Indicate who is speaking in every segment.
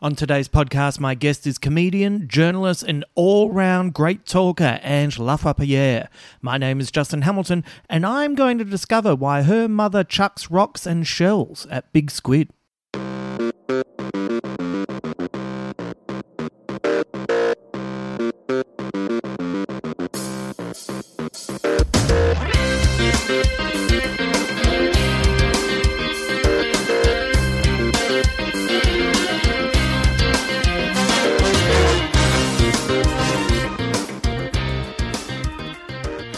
Speaker 1: On today's podcast, my guest is comedian, journalist, and all round great talker, Ange Lavoipierre. My name is Justin Hamilton, and I'm going to discover why her mother chucks rocks and shells at Big Squid.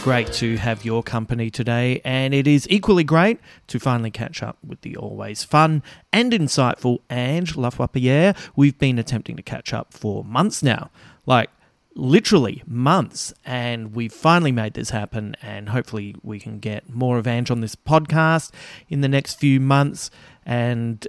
Speaker 1: Great to have your company today, and it is equally great to finally catch up with the always fun and insightful Ange Lavoipierre. We've been attempting to catch up for months now, like literally months, and we've finally made this happen. And hopefully, we can get more of Ange on this podcast in the next few months. And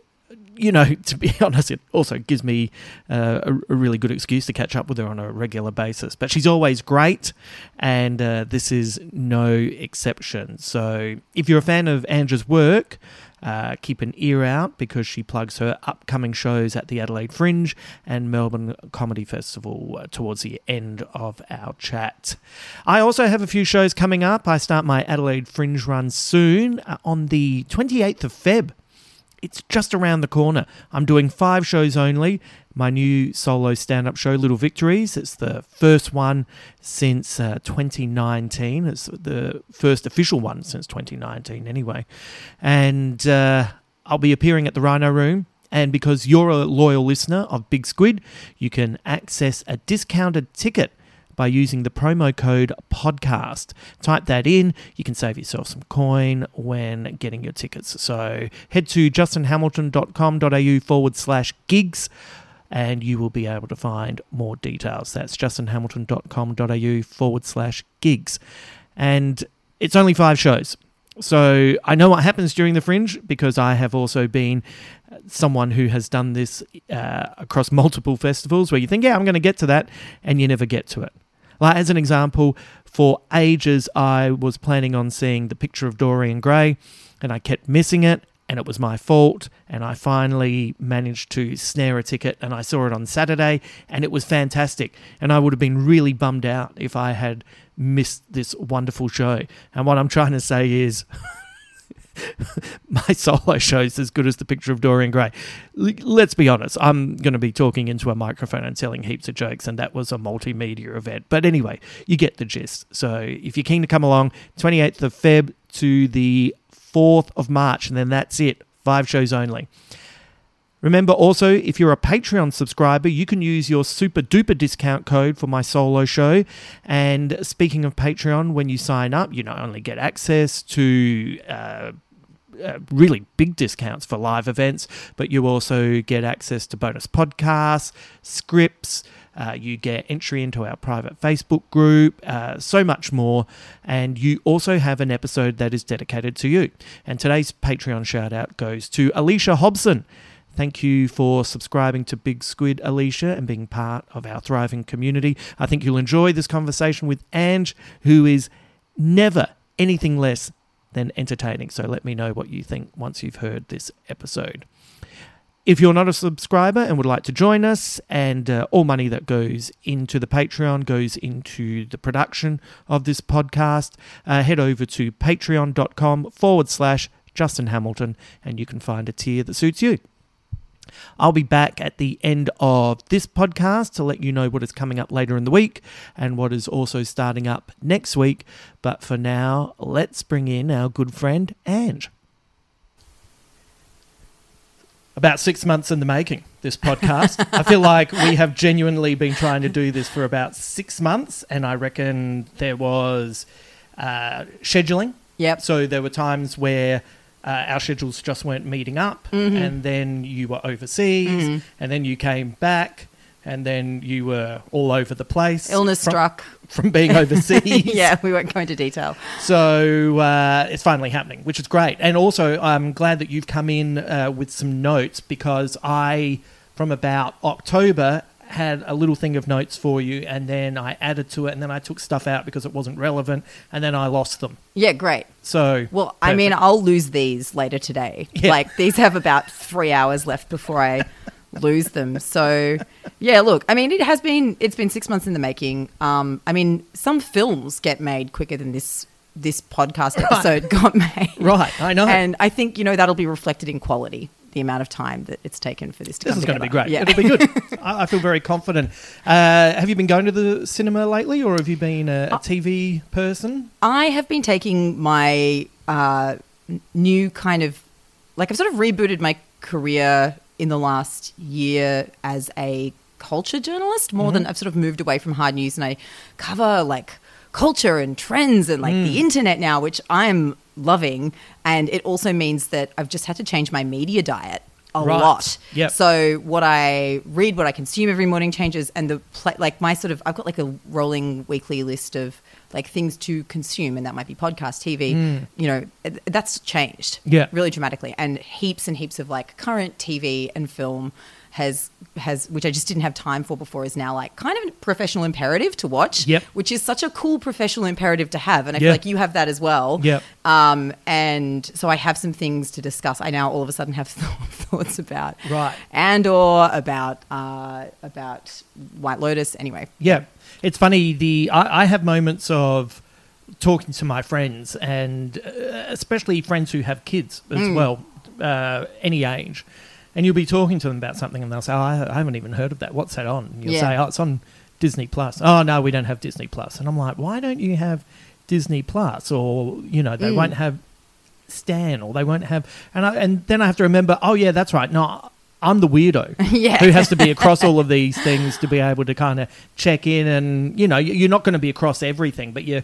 Speaker 1: you know, to be honest, it also gives me uh, a, a really good excuse to catch up with her on a regular basis. But she's always great, and uh, this is no exception. So if you're a fan of Ange's work, uh, keep an ear out because she plugs her upcoming shows at the Adelaide Fringe and Melbourne Comedy Festival uh, towards the end of our chat. I also have a few shows coming up. I start my Adelaide Fringe run soon uh, on the 28th of Feb it's just around the corner. I'm doing five shows only. My new solo stand up show, Little Victories. It's the first one since uh, 2019. It's the first official one since 2019, anyway. And uh, I'll be appearing at the Rhino Room. And because you're a loyal listener of Big Squid, you can access a discounted ticket by using the promo code podcast. Type that in, you can save yourself some coin when getting your tickets. So head to justinhamilton.com.au forward slash gigs and you will be able to find more details. That's justinhamilton.com.au forward slash gigs. And it's only five shows. So I know what happens during the fringe because I have also been someone who has done this uh, across multiple festivals where you think, yeah, I'm going to get to that, and you never get to it. Like, as an example, for ages, I was planning on seeing the picture of Dorian Gray, and I kept missing it, and it was my fault. And I finally managed to snare a ticket, and I saw it on Saturday, and it was fantastic. And I would have been really bummed out if I had missed this wonderful show. And what I'm trying to say is. my solo show is as good as the picture of Dorian Gray. L- let's be honest, I'm going to be talking into a microphone and telling heaps of jokes, and that was a multimedia event. But anyway, you get the gist. So if you're keen to come along, 28th of Feb to the 4th of March, and then that's it. Five shows only. Remember also, if you're a Patreon subscriber, you can use your super duper discount code for my solo show. And speaking of Patreon, when you sign up, you not only get access to uh, uh, really big discounts for live events, but you also get access to bonus podcasts, scripts, Uh, you get entry into our private Facebook group, uh, so much more. And you also have an episode that is dedicated to you. And today's Patreon shout out goes to Alicia Hobson. Thank you for subscribing to Big Squid, Alicia, and being part of our thriving community. I think you'll enjoy this conversation with Ange, who is never anything less than entertaining. So let me know what you think once you've heard this episode. If you're not a subscriber and would like to join us, and uh, all money that goes into the Patreon goes into the production of this podcast, uh, head over to patreon.com forward slash Justin Hamilton and you can find a tier that suits you. I'll be back at the end of this podcast to let you know what is coming up later in the week and what is also starting up next week. But for now, let's bring in our good friend Ange. About six months in the making, this podcast. I feel like we have genuinely been trying to do this for about six months, and I reckon there was uh, scheduling.
Speaker 2: Yep.
Speaker 1: So there were times where uh, our schedules just weren't meeting up,
Speaker 2: Mm-hmm.
Speaker 1: and then you were overseas, and then you came back, and then you were all over the place.
Speaker 2: Illness
Speaker 1: from,
Speaker 2: struck.
Speaker 1: from being overseas.
Speaker 2: yeah, we won't go into detail.
Speaker 1: So uh, it's finally happening, which is great. And also, I'm glad that you've come in uh, with some notes because I, from about October, had a little thing of notes for you, and then I added to it, and then I took stuff out because it wasn't relevant, and then I lost them.
Speaker 2: Yeah, great.
Speaker 1: So
Speaker 2: Well, I mean. I'll lose these later today.
Speaker 1: Yeah.
Speaker 2: Like these have about three hours left before I lose them. So, yeah, look, I mean, it has been it's been six months in the making. Um, I mean, some films get made quicker than this this podcast episode got made.
Speaker 1: Right, I know.
Speaker 2: And I think you know that'll be reflected in quality. The amount of time that it's taken for this to
Speaker 1: This is going to be great.
Speaker 2: Yeah.
Speaker 1: It'll be good. I, I feel very confident. Uh, have you been going to the cinema lately, or have you been a,
Speaker 2: Uh,
Speaker 1: a TV person?
Speaker 2: I have been taking my uh, new kind of like I've sort of rebooted my career in the last year as a culture journalist more than I've sort of moved away from hard news and I cover like culture and trends and like the mm. internet now, which I'm loving. And it also means that I've just had to change my media diet a
Speaker 1: Right.
Speaker 2: lot.
Speaker 1: Yep.
Speaker 2: So what I read, what I consume every morning changes, and the pla like my sort of I've got like a rolling weekly list of like things to consume, and that might be podcast, TV. Mm. You know, uh, that's changed.
Speaker 1: Yeah.
Speaker 2: really dramatically, and heaps and heaps of like current TV and film has has which I just didn't have time for before is now like kind of a professional imperative to watch.
Speaker 1: Yep.
Speaker 2: which is such a cool professional imperative to have, and I
Speaker 1: Yeah.
Speaker 2: feel like you have that as well.
Speaker 1: Yep.
Speaker 2: Um, and so I have some things to discuss. I now all of a sudden have thoughts about
Speaker 1: Right.
Speaker 2: Andor about uh, about White Lotus. Anyway,
Speaker 1: Yeah, it's funny. The I, I have moments of talking to my friends, and uh, especially friends who have kids as
Speaker 2: Mm.
Speaker 1: well, uh, any age. And you'll be talking to them about something, and they'll say, oh, "I I haven't even heard of that. What's that on?" And you'll
Speaker 2: Yeah.
Speaker 1: say, "Oh, it's on Disney Plus." Oh no, we don't have Disney Plus. And I'm like, "Why don't you have Disney Plus?" Or you know, they
Speaker 2: Mm.
Speaker 1: won't have Stan, or they won't have. And I, and then I have to remember, oh yeah, that's right. No, I'm the weirdo
Speaker 2: Yeah.
Speaker 1: who has to be across all of these things to be able to kind of check in and you know you- you're not going to be across everything but you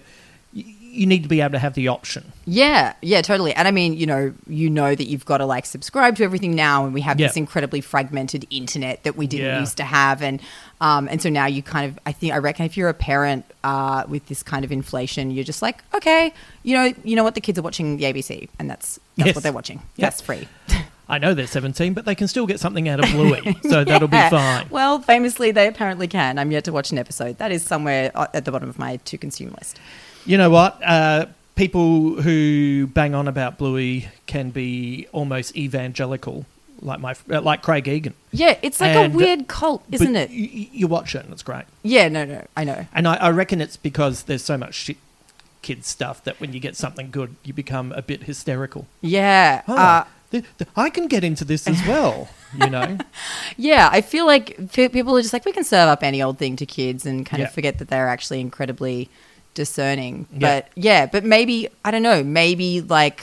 Speaker 1: you need to be able to have the option
Speaker 2: yeah, yeah, totally. And I mean, you know, you know that you've got to like subscribe to everything now, and we have
Speaker 1: Yeah.
Speaker 2: this incredibly fragmented internet that we didn't
Speaker 1: Yeah.
Speaker 2: used to have, and um, and so now you kind of, I think, I reckon, if you're a parent uh, with this kind of inflation, you're just like, okay, you know, you know what, the kids are watching the ABC, and that's that's
Speaker 1: Yes.
Speaker 2: what they're watching.
Speaker 1: Yeah.
Speaker 2: That's free.
Speaker 1: i know they're 17 but they can still get something out of bluey so that'll be fine
Speaker 2: Well, famously, they apparently can. I'm yet to watch an episode. That is somewhere uh, at the bottom of my to consume list.
Speaker 1: You know what uh, people who bang on about bluey can be almost evangelical like my uh, like craig egan
Speaker 2: Yeah, it's like
Speaker 1: And-
Speaker 2: a weird cult, isn't it?
Speaker 1: y- you watch it and it's great
Speaker 2: Yeah, no, no, I know.
Speaker 1: And I, I reckon it's because there's so much shit kids stuff that when you get something good, you become a bit hysterical.
Speaker 2: Yeah,
Speaker 1: Oh,
Speaker 2: uh,
Speaker 1: th- th- I can get into this as well, you know?
Speaker 2: yeah. I feel like people are just like we can serve up any old thing to kids and kind
Speaker 1: Yeah.
Speaker 2: of forget that they're actually incredibly discerning.
Speaker 1: Yeah.
Speaker 2: But yeah, but maybe I don't know. Maybe like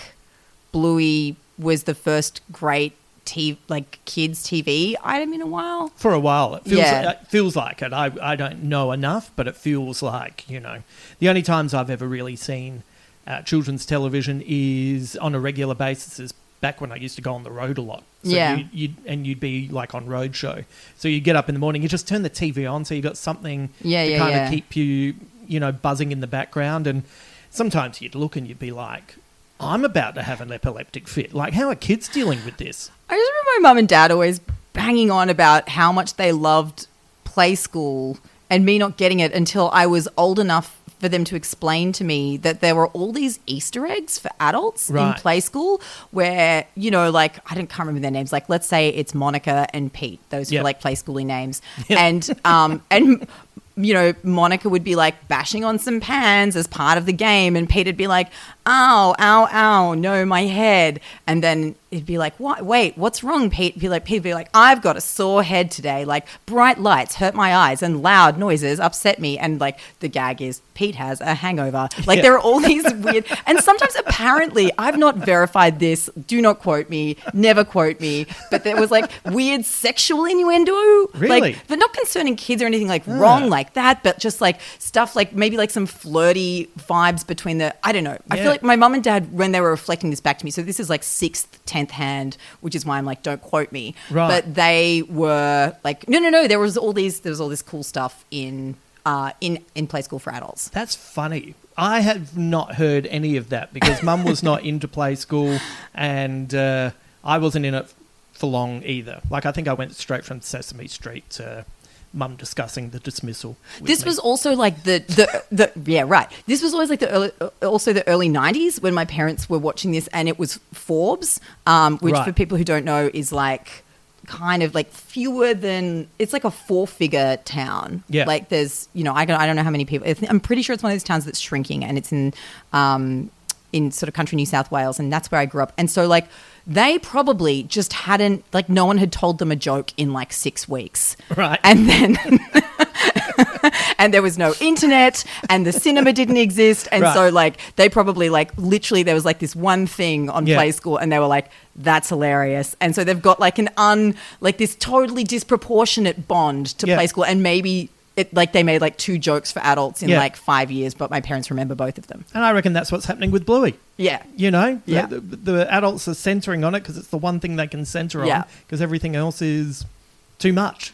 Speaker 2: Bluey was the first great TV, like kids TV item in a while.
Speaker 1: For a while, it feels,
Speaker 2: Yeah.
Speaker 1: it feels like it. I, I don't know enough, but it feels like, you know. The only times I've ever really seen uh, children's television is on a regular basis is back when I used to go on the road a lot. So
Speaker 2: Yeah.
Speaker 1: You, you'd, and you'd be like on road show. So you get up in the morning, you just turn the TV on, so you got something
Speaker 2: Yeah,
Speaker 1: to
Speaker 2: yeah,
Speaker 1: kind
Speaker 2: yeah.
Speaker 1: of keep you, you know, buzzing in the background. And sometimes you'd look and you'd be like, I'm about to have an epileptic fit. Like, how are kids dealing with this?
Speaker 2: I just remember my mum and dad always banging on about how much they loved play school and me not getting it until I was old enough for them to explain to me that there were all these Easter eggs for adults in play school where, you know, like I don't can't remember their names. Like let's say it's Monica and Pete. Those
Speaker 1: Yep.
Speaker 2: are like play schooly names.
Speaker 1: Yep.
Speaker 2: And um and you know, Monica would be like bashing on some pans as part of the game, and Pete'd be like, "Ow, ow, ow, no, my head." And then it'd be like, "What? Wait, what's wrong, Pete?" Be like, Pete'd be like, "I've got a sore head today. Like bright lights hurt my eyes, and loud noises upset me." And like the gag is Pete has a hangover. Like
Speaker 1: Yeah.
Speaker 2: there are all these weird, and sometimes apparently I've not verified this. Do not quote me. Never quote me. But there was like weird sexual innuendo.
Speaker 1: Really?
Speaker 2: Like, but not concerning kids or anything like ah. wrong like that, but just like stuff like maybe like some flirty vibes between the I don't know. I
Speaker 1: Yeah.
Speaker 2: feel like my mum and dad when they were reflecting this back to me. So this is like sixth, tenth hand, which is why I'm like, don't quote me.
Speaker 1: Right.
Speaker 2: But they were like, no, no, no. There was all these. There was all this cool stuff in uh in in play school for adults.
Speaker 1: That's funny. I have not heard any of that because mum was not into play school and uh, I wasn't in it for long either. Like, I think I went straight from Sesame Street to mum discussing the dismissal.
Speaker 2: This
Speaker 1: me.
Speaker 2: was also like the, the the yeah right. This was always like the early, also the early '90s when my parents were watching this, and it was Forbes, um, which
Speaker 1: Right.
Speaker 2: for people who don't know is like kind of like fewer than it's like a four figure town.
Speaker 1: Yeah.
Speaker 2: like there's you know I don't I don't know how many people. I'm pretty sure it's one of those towns that's shrinking, and it's in um, in sort of country New South Wales, and that's where I grew up. And so like. They probably just hadn't like no one had told them a joke in like six weeks,
Speaker 1: Right.
Speaker 2: And then and there was no internet and the cinema didn't exist and
Speaker 1: Right.
Speaker 2: so like they probably like literally there was like this one thing on
Speaker 1: Yeah.
Speaker 2: play school and they were like that's hilarious and so they've got like an un like this totally disproportionate bond to
Speaker 1: Yeah.
Speaker 2: play school and maybe it like they made like two jokes for adults in
Speaker 1: Yeah.
Speaker 2: like five years but my parents remember both of them
Speaker 1: And I reckon that's what's happening with Bluey.
Speaker 2: yeah
Speaker 1: You know, The-
Speaker 2: Yeah.
Speaker 1: the, the, adults are centering on it because it's the one thing they can center on
Speaker 2: Yeah.
Speaker 1: because everything else is too much.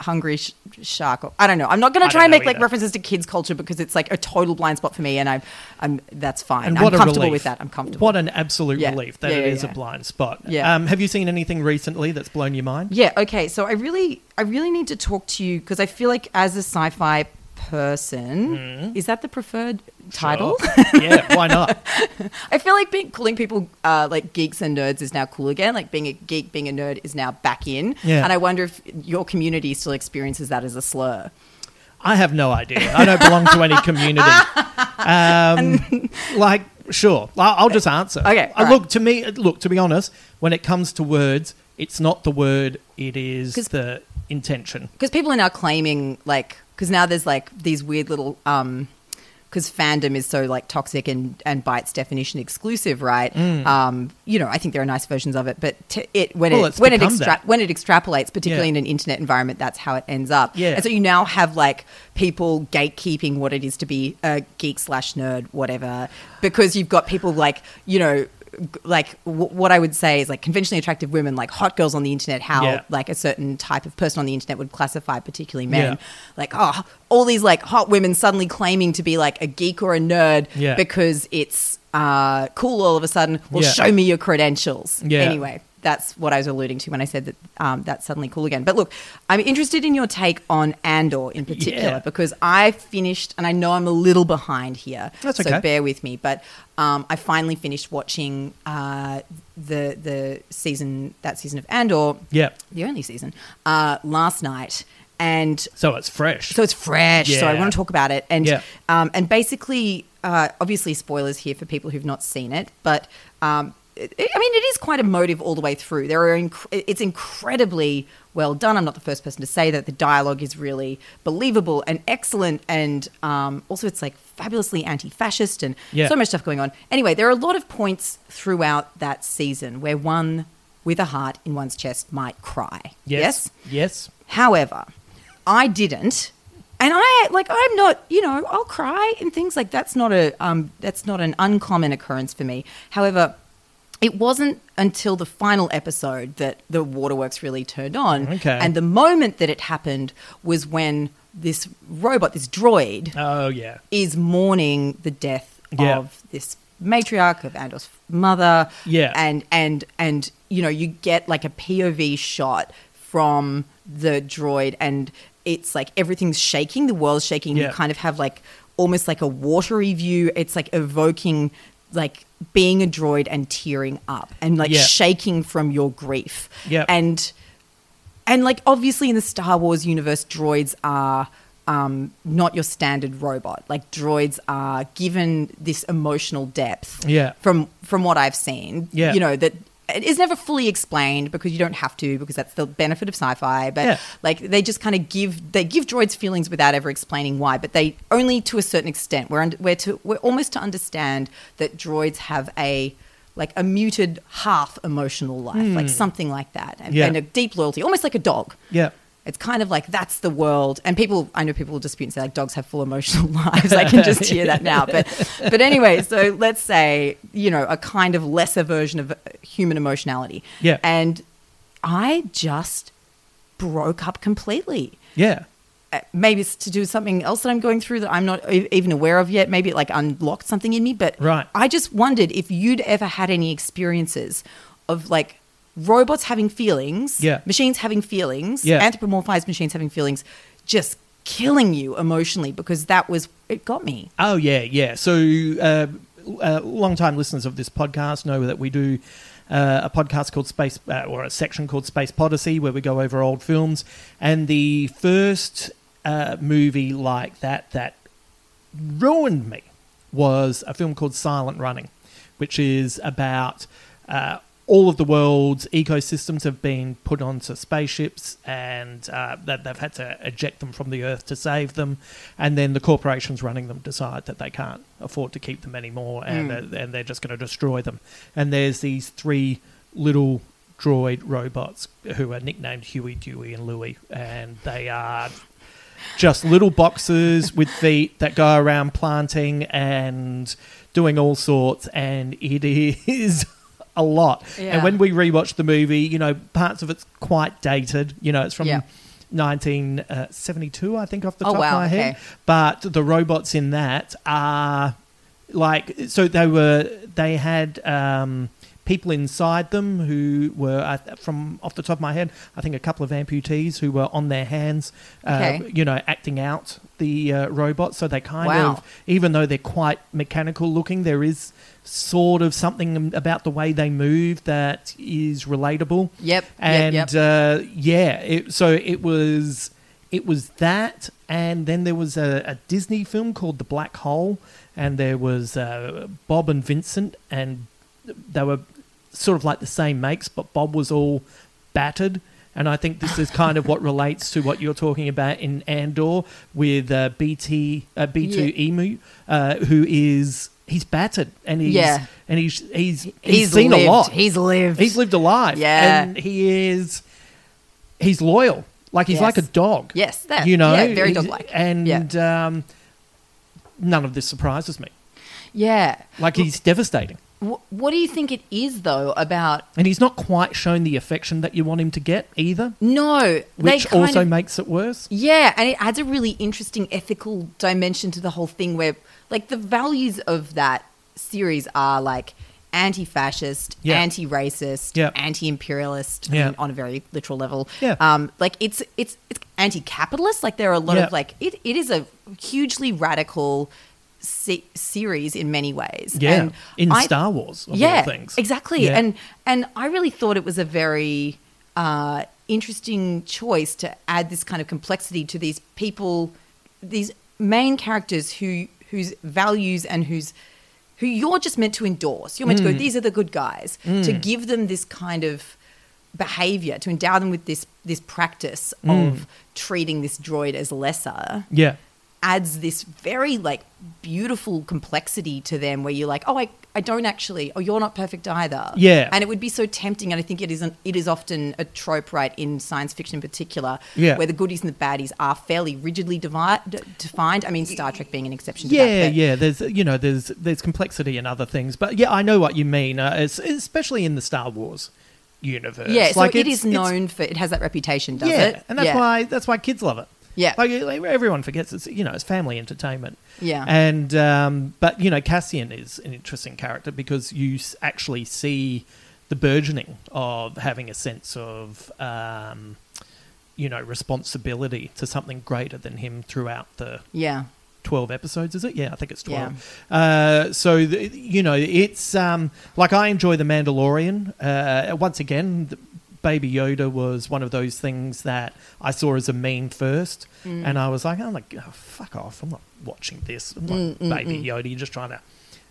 Speaker 2: Hungry sh- shark or, i don't know i'm not going to try and make
Speaker 1: know
Speaker 2: like references to kids culture because it's like a total blind spot for me and i'm i'm that's fine i'm comfortable
Speaker 1: relief.
Speaker 2: with that i'm comfortable
Speaker 1: What an absolute
Speaker 2: Yeah.
Speaker 1: relief that
Speaker 2: Yeah, yeah,
Speaker 1: is
Speaker 2: yeah.
Speaker 1: a blind spot.
Speaker 2: Yeah.
Speaker 1: Um, have you seen anything recently that's blown your mind?
Speaker 2: Yeah, okay. So I really I really need to talk to you because I feel like as a sci-fi person, is that the preferred title?
Speaker 1: Sure. yeah, why not?
Speaker 2: I feel like being calling people uh, like geeks and nerds is now cool again. Like being a geek, being a nerd is now back in.
Speaker 1: Yeah.
Speaker 2: And I wonder if your community still experiences that as a slur.
Speaker 1: I have no idea. I don't belong to any community. Um, like, sure, I'll, just answer.
Speaker 2: Okay,
Speaker 1: Uh,
Speaker 2: right.
Speaker 1: look to me. Look to be honest, when it comes to words, it's not the word; it is the intention.
Speaker 2: Because people are now claiming like because now there's like these weird little um because fandom is so like toxic and and by its definition exclusive, right? Um, you know, I think there are nice versions of it, but t- it when
Speaker 1: Mm. Well,
Speaker 2: it when it extra- when it extrapolates, particularly
Speaker 1: Yeah.
Speaker 2: in an internet environment, that's how it ends up.
Speaker 1: Yeah.
Speaker 2: and so you now have like people gatekeeping what it is to be a geek slash nerd, whatever, because you've got people like you know. Like w- what I would say is like conventionally attractive women, like hot girls on the internet. How
Speaker 1: Yeah.
Speaker 2: like a certain type of person on the internet would classify, particularly men.
Speaker 1: Yeah.
Speaker 2: Like, oh, all these like hot women suddenly claiming to be like a geek or a nerd
Speaker 1: Yeah.
Speaker 2: because it's uh, cool all of a sudden. Well, show me your credentials. Anyway, that's what I was alluding to when I said that um, that's suddenly cool again. But look, I'm interested in your take on Andor in particular
Speaker 1: Yeah.
Speaker 2: because I finished, and I know I'm a little behind here.
Speaker 1: That's
Speaker 2: So
Speaker 1: okay.
Speaker 2: bear with me. But um, I finally finished watching uh, the the season that season of Andor
Speaker 1: Yeah,
Speaker 2: the only season, uh, last night. And
Speaker 1: so it's fresh.
Speaker 2: so it's fresh. So I want to talk about it. And
Speaker 1: Yeah.
Speaker 2: um, and basically, uh, obviously, spoilers here for people who've not seen it. But um, it, I mean, it is quite emotive all the way through. There are inc- it's incredibly well done. I'm not the first person to say that. The dialogue is really believable and excellent. And um, also, it's like fabulously anti-fascist and
Speaker 1: Yeah.
Speaker 2: so much stuff going on. Anyway, there are a lot of points throughout that season where one with a heart in one's chest might cry.
Speaker 1: yes, yes.
Speaker 2: However, I didn't. And I like I'm not, you know, I'll cry and things like that's not a um that's not an uncommon occurrence for me. However, it wasn't until the final episode that the waterworks really turned on.
Speaker 1: Okay.
Speaker 2: And the moment that it happened was when this robot, this droid,
Speaker 1: Oh yeah.
Speaker 2: is mourning the death
Speaker 1: Yeah.
Speaker 2: of this matriarch of Andor's mother.
Speaker 1: Yeah.
Speaker 2: And and and you know, you get like a POV shot from the droid and it's like everything's shaking, the world's shaking.
Speaker 1: Yeah.
Speaker 2: You kind of have like almost like a watery view. It's like evoking like being a droid and tearing up and like
Speaker 1: Yeah.
Speaker 2: shaking from your grief.
Speaker 1: Yeah.
Speaker 2: And and like obviously in the Star Wars universe, droids are um, not your standard robot. Like droids are given this emotional depth.
Speaker 1: Yeah.
Speaker 2: From from what I've seen.
Speaker 1: Yeah.
Speaker 2: You know that it is never fully explained because you don't have to because that's the benefit of sci-fi. But
Speaker 1: Yeah.
Speaker 2: like they just kind of give they give droids feelings without ever explaining why. But they only to a certain extent. We're under, we're to we're almost to understand that droids have a like a muted half emotional life, like something like that, and,
Speaker 1: Hmm. Yeah.
Speaker 2: and a deep loyalty, almost like a dog.
Speaker 1: Yeah.
Speaker 2: It's kind of like that's the world, and people. I know people will dispute and say like dogs have full emotional lives. I can just hear that now, but but anyway. So let's say you know a kind of lesser version of human emotionality.
Speaker 1: Yeah.
Speaker 2: and I just broke up completely.
Speaker 1: Yeah.
Speaker 2: Uh, Maybe it's to do with something else that I'm going through that I'm not even aware of yet. Maybe it like unlocked something in me. But
Speaker 1: Right.
Speaker 2: I just wondered if you'd ever had any experiences of like robots having feelings,
Speaker 1: Yeah.
Speaker 2: machines having feelings,
Speaker 1: Yeah.
Speaker 2: anthropomorphized machines having feelings, just killing you emotionally because that was it got me.
Speaker 1: Oh yeah, yeah. So uh, uh, long-time listeners of this podcast know that we do uh, a podcast called Space, uh, or a section called Space Podyssey, where we go over old films. And the first uh, movie like that that ruined me was a film called Silent Running, which is about uh, all of the world's ecosystems have been put onto spaceships and uh, that they've had to eject them from the Earth to save them, and then the corporations running them decide that they can't afford to keep them anymore, and they're, and they're just going to destroy them. And there's these three little droid robots who are nicknamed Huey, Dewey, and Louie, and they are just little boxes with feet that go around planting and doing all sorts, and it is a lot. And when we rewatched the movie, you know, parts of it's quite dated. You know, it's from.
Speaker 2: Yeah.
Speaker 1: 1972, I think, off the
Speaker 2: Oh,
Speaker 1: top of my head.
Speaker 2: okay.
Speaker 1: But the robots in that are like so they were they had um, people inside them who were from off the top of my head I think a couple of amputees who were on their hands uh,
Speaker 2: Okay.
Speaker 1: you know acting out the uh, robots so they kind
Speaker 2: Wow.
Speaker 1: of even though they're quite mechanical looking there is sort of something about the way they move that is relatable
Speaker 2: Yep, yep,
Speaker 1: and
Speaker 2: yep.
Speaker 1: Uh, yeah it, so it was it was that and then there was a, a disney film called the black hole and there was uh, bob and vincent and they were sort of like the same makes but bob was all battered and I think this is kind of what relates to what you're talking about in Andor with uh, BT uh, B2EMO, uh, who is he's battered and he's
Speaker 2: Yeah.
Speaker 1: and he's he's he's, seen
Speaker 2: lived.
Speaker 1: a lot.
Speaker 2: He's lived.
Speaker 1: He's lived a life.
Speaker 2: Yeah.
Speaker 1: And he is he's loyal. Like he's
Speaker 2: Yes.
Speaker 1: like a dog.
Speaker 2: Yes, that-
Speaker 1: you know,
Speaker 2: yeah, very
Speaker 1: He's-
Speaker 2: dog-like.
Speaker 1: And
Speaker 2: Yeah.
Speaker 1: um, none of this surprises me.
Speaker 2: yeah.
Speaker 1: Like he's devastating,
Speaker 2: what do you think it is though about
Speaker 1: and he's not quite shown the affection that you want him to get either,
Speaker 2: no?
Speaker 1: which also
Speaker 2: of-
Speaker 1: makes it worse.
Speaker 2: Yeah, and it adds a really interesting ethical dimension to the whole thing where, like, the values of that series are like anti fascist,
Speaker 1: Yeah.
Speaker 2: anti racist,
Speaker 1: Yeah.
Speaker 2: anti imperialist
Speaker 1: Yeah.
Speaker 2: on a very literal level.
Speaker 1: Yeah.
Speaker 2: Um, like, it's, it's, it's anti capitalist. Like, there are a lot of, like, it, it is a hugely radical se- series in many ways.
Speaker 1: Yeah,
Speaker 2: And
Speaker 1: in
Speaker 2: I-
Speaker 1: Star Wars, of
Speaker 2: yeah,
Speaker 1: all things.
Speaker 2: exactly.
Speaker 1: Yeah.
Speaker 2: And and I really thought it was a very uh, interesting choice to add this kind of complexity to these people, these main characters who whose values and whose who you're just meant to endorse. You're meant
Speaker 1: Mm.
Speaker 2: to go, these are the good guys. To give them this kind of behavior, to endow them with this this practice
Speaker 1: Mm.
Speaker 2: of treating this droid as lesser
Speaker 1: yeah,
Speaker 2: adds this very like beautiful complexity to them where you're like, oh, I, I don't actually, oh, you're not perfect either.
Speaker 1: Yeah.
Speaker 2: And it would be so tempting. And I think it isn't, it is often a trope, right, in science fiction in particular,
Speaker 1: Yeah.
Speaker 2: where the goodies and the baddies are fairly rigidly divi- d- defined. I mean, Star Trek being an exception to
Speaker 1: Yeah,
Speaker 2: that.
Speaker 1: yeah. There's you know there's there's complexity in other things, but yeah, I know what you mean. Uh, especially in the Star Wars universe.
Speaker 2: Yeah,
Speaker 1: Like,
Speaker 2: it
Speaker 1: it's- it's-
Speaker 2: known for, it has that reputation, does
Speaker 1: yeah,
Speaker 2: it?
Speaker 1: and that's
Speaker 2: Yeah.
Speaker 1: why that's why kids love it.
Speaker 2: Yeah.
Speaker 1: like, like, everyone forgets it's you know it's family entertainment.
Speaker 2: Yeah.
Speaker 1: and um, but you know Cassian is an interesting character because you s- actually see the burgeoning of having a sense of um, you know responsibility to something greater than him throughout the
Speaker 2: Yeah.
Speaker 1: 12 episodes is it yeah i think it's 12 uh, so the, you know it's um, like i enjoy the mandalorian uh, once again the baby yoda was one of those things that i saw as a meme first
Speaker 2: Mm.
Speaker 1: and i was like i'm like oh, fuck off i'm not watching this i'm
Speaker 2: Mm,
Speaker 1: not baby yoda you're just trying to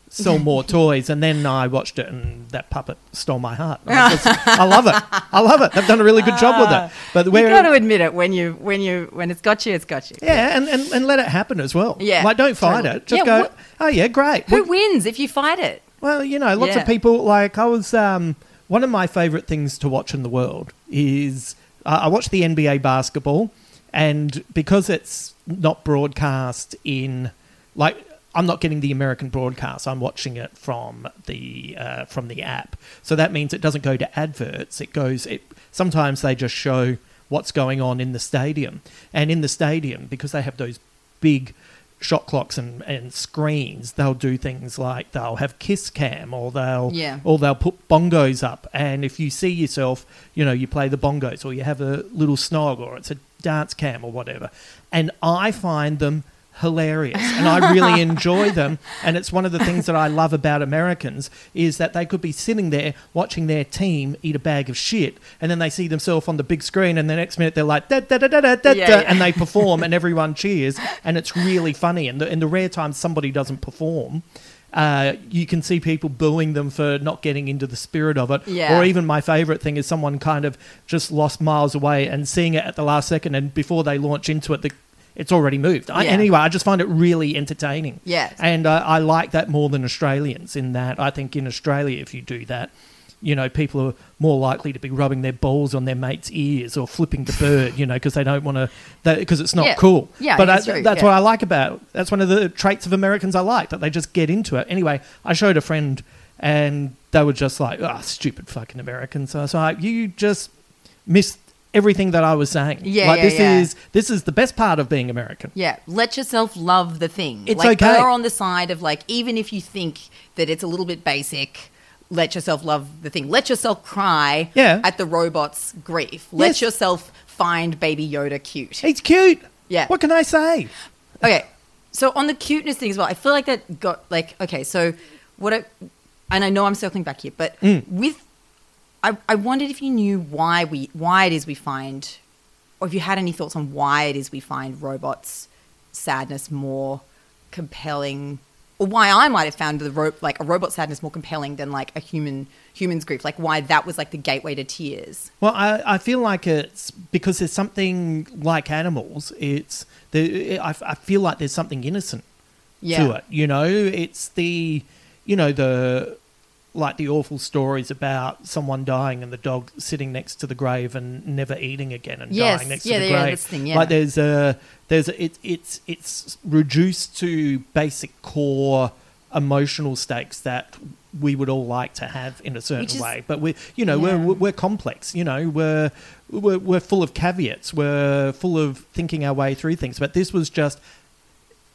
Speaker 1: sell more toys and then i watched it and that puppet stole my heart I, just- I love it i love it they've done a really good job with it but
Speaker 2: You
Speaker 1: where
Speaker 2: got to admit it when you when you when it's got you, it's got you.
Speaker 1: yeah, and, and, and let it happen as well.
Speaker 2: Yeah,
Speaker 1: Like, don't fight
Speaker 2: totally.
Speaker 1: it. Just
Speaker 2: Yeah,
Speaker 1: go,
Speaker 2: what-
Speaker 1: oh, yeah, great.
Speaker 2: Who
Speaker 1: Well,
Speaker 2: wins if you fight it?
Speaker 1: well, you know, lots
Speaker 2: Yeah.
Speaker 1: of people, like, I was, um, one of my favorite things to watch in the world is uh, I watch the NBA basketball, and because it's not broadcast in, like, I'm not getting the American broadcast. I'm watching it from the uh, from the app. So that means it doesn't go to adverts. It goes. It sometimes they just show what's going on in the stadium, and in the stadium because they have those big shot clocks and, and screens, they'll do things like they'll have kiss cam or they'll
Speaker 2: Yeah.
Speaker 1: or they'll put bongos up. And if you see yourself, you know, you play the bongos or you have a little snog or it's a dance cam or whatever. And I find them hilarious and I really enjoy them. And it's one of the things that I love about Americans is that they could be sitting there watching their team eat a bag of shit and then they see themselves on the big screen and the next minute they're like da da da da da da,
Speaker 2: Yeah,
Speaker 1: da
Speaker 2: yeah.
Speaker 1: and they perform and everyone cheers and it's really funny. And the, in the rare times somebody doesn't perform, uh, you can see people booing them for not getting into the spirit of it.
Speaker 2: Yeah.
Speaker 1: Or even my favorite thing is someone kind of just lost miles away and seeing it at the last second, and before they launch into it, the, it's already moved. I,
Speaker 2: Yeah.
Speaker 1: anyway, I just find it really entertaining.
Speaker 2: Yeah.
Speaker 1: And uh, I like that more than Australians in that I think in Australia, if you do that, you know, people are more likely to be rubbing their balls on their mate's ears or flipping the bird, you know, because they don't want to, because it's not
Speaker 2: Yeah.
Speaker 1: cool.
Speaker 2: Yeah,
Speaker 1: but
Speaker 2: it's
Speaker 1: I, that's
Speaker 2: yeah.
Speaker 1: what I like about. That's one of the traits of Americans I like that they just get into it. Anyway, I showed a friend, and they were just like, "Ah, stupid fucking Americans." So I was like, "You just missed everything that I was saying.
Speaker 2: Yeah,
Speaker 1: like
Speaker 2: yeah,
Speaker 1: this
Speaker 2: yeah.
Speaker 1: is this is the best part of being American."
Speaker 2: Yeah, let yourself love the thing.
Speaker 1: It's
Speaker 2: like,
Speaker 1: okay.
Speaker 2: Err on the side of like, even if you think that it's a little bit basic, let yourself love the thing. Let yourself cry
Speaker 1: Yeah.
Speaker 2: at the robot's grief. Let
Speaker 1: Yes.
Speaker 2: yourself find Baby Yoda cute.
Speaker 1: He's cute.
Speaker 2: Yeah.
Speaker 1: What can I say?
Speaker 2: Okay, so on the cuteness thing as well, I feel like that got like okay. So what? I, and I know I'm circling back here, but
Speaker 1: Mm.
Speaker 2: with I, I wondered if you knew why we why it is we find, or if you had any thoughts on why it is we find robots' sadness more compelling, or why I might have found the ro- like a robot sadness more compelling than like a human human's grief, like why that was like the gateway to tears.
Speaker 1: Well, I, I feel like it's because there's something like animals. It's the I, I feel like there's something innocent
Speaker 2: Yeah.
Speaker 1: to it. You know, it's the you know the like the awful stories about someone dying and the dog sitting next to the grave and never eating again and
Speaker 2: Yes,
Speaker 1: dying next
Speaker 2: yeah,
Speaker 1: to the
Speaker 2: yeah,
Speaker 1: grave.
Speaker 2: thing, yeah.
Speaker 1: Like there's a there's a, it, it's it's reduced to basic core emotional stakes that we would all like to have in a certain
Speaker 2: is-
Speaker 1: way but we you know
Speaker 2: Yeah.
Speaker 1: we're we're complex you know we're, we're we're full of caveats we're full of thinking our way through things but this was just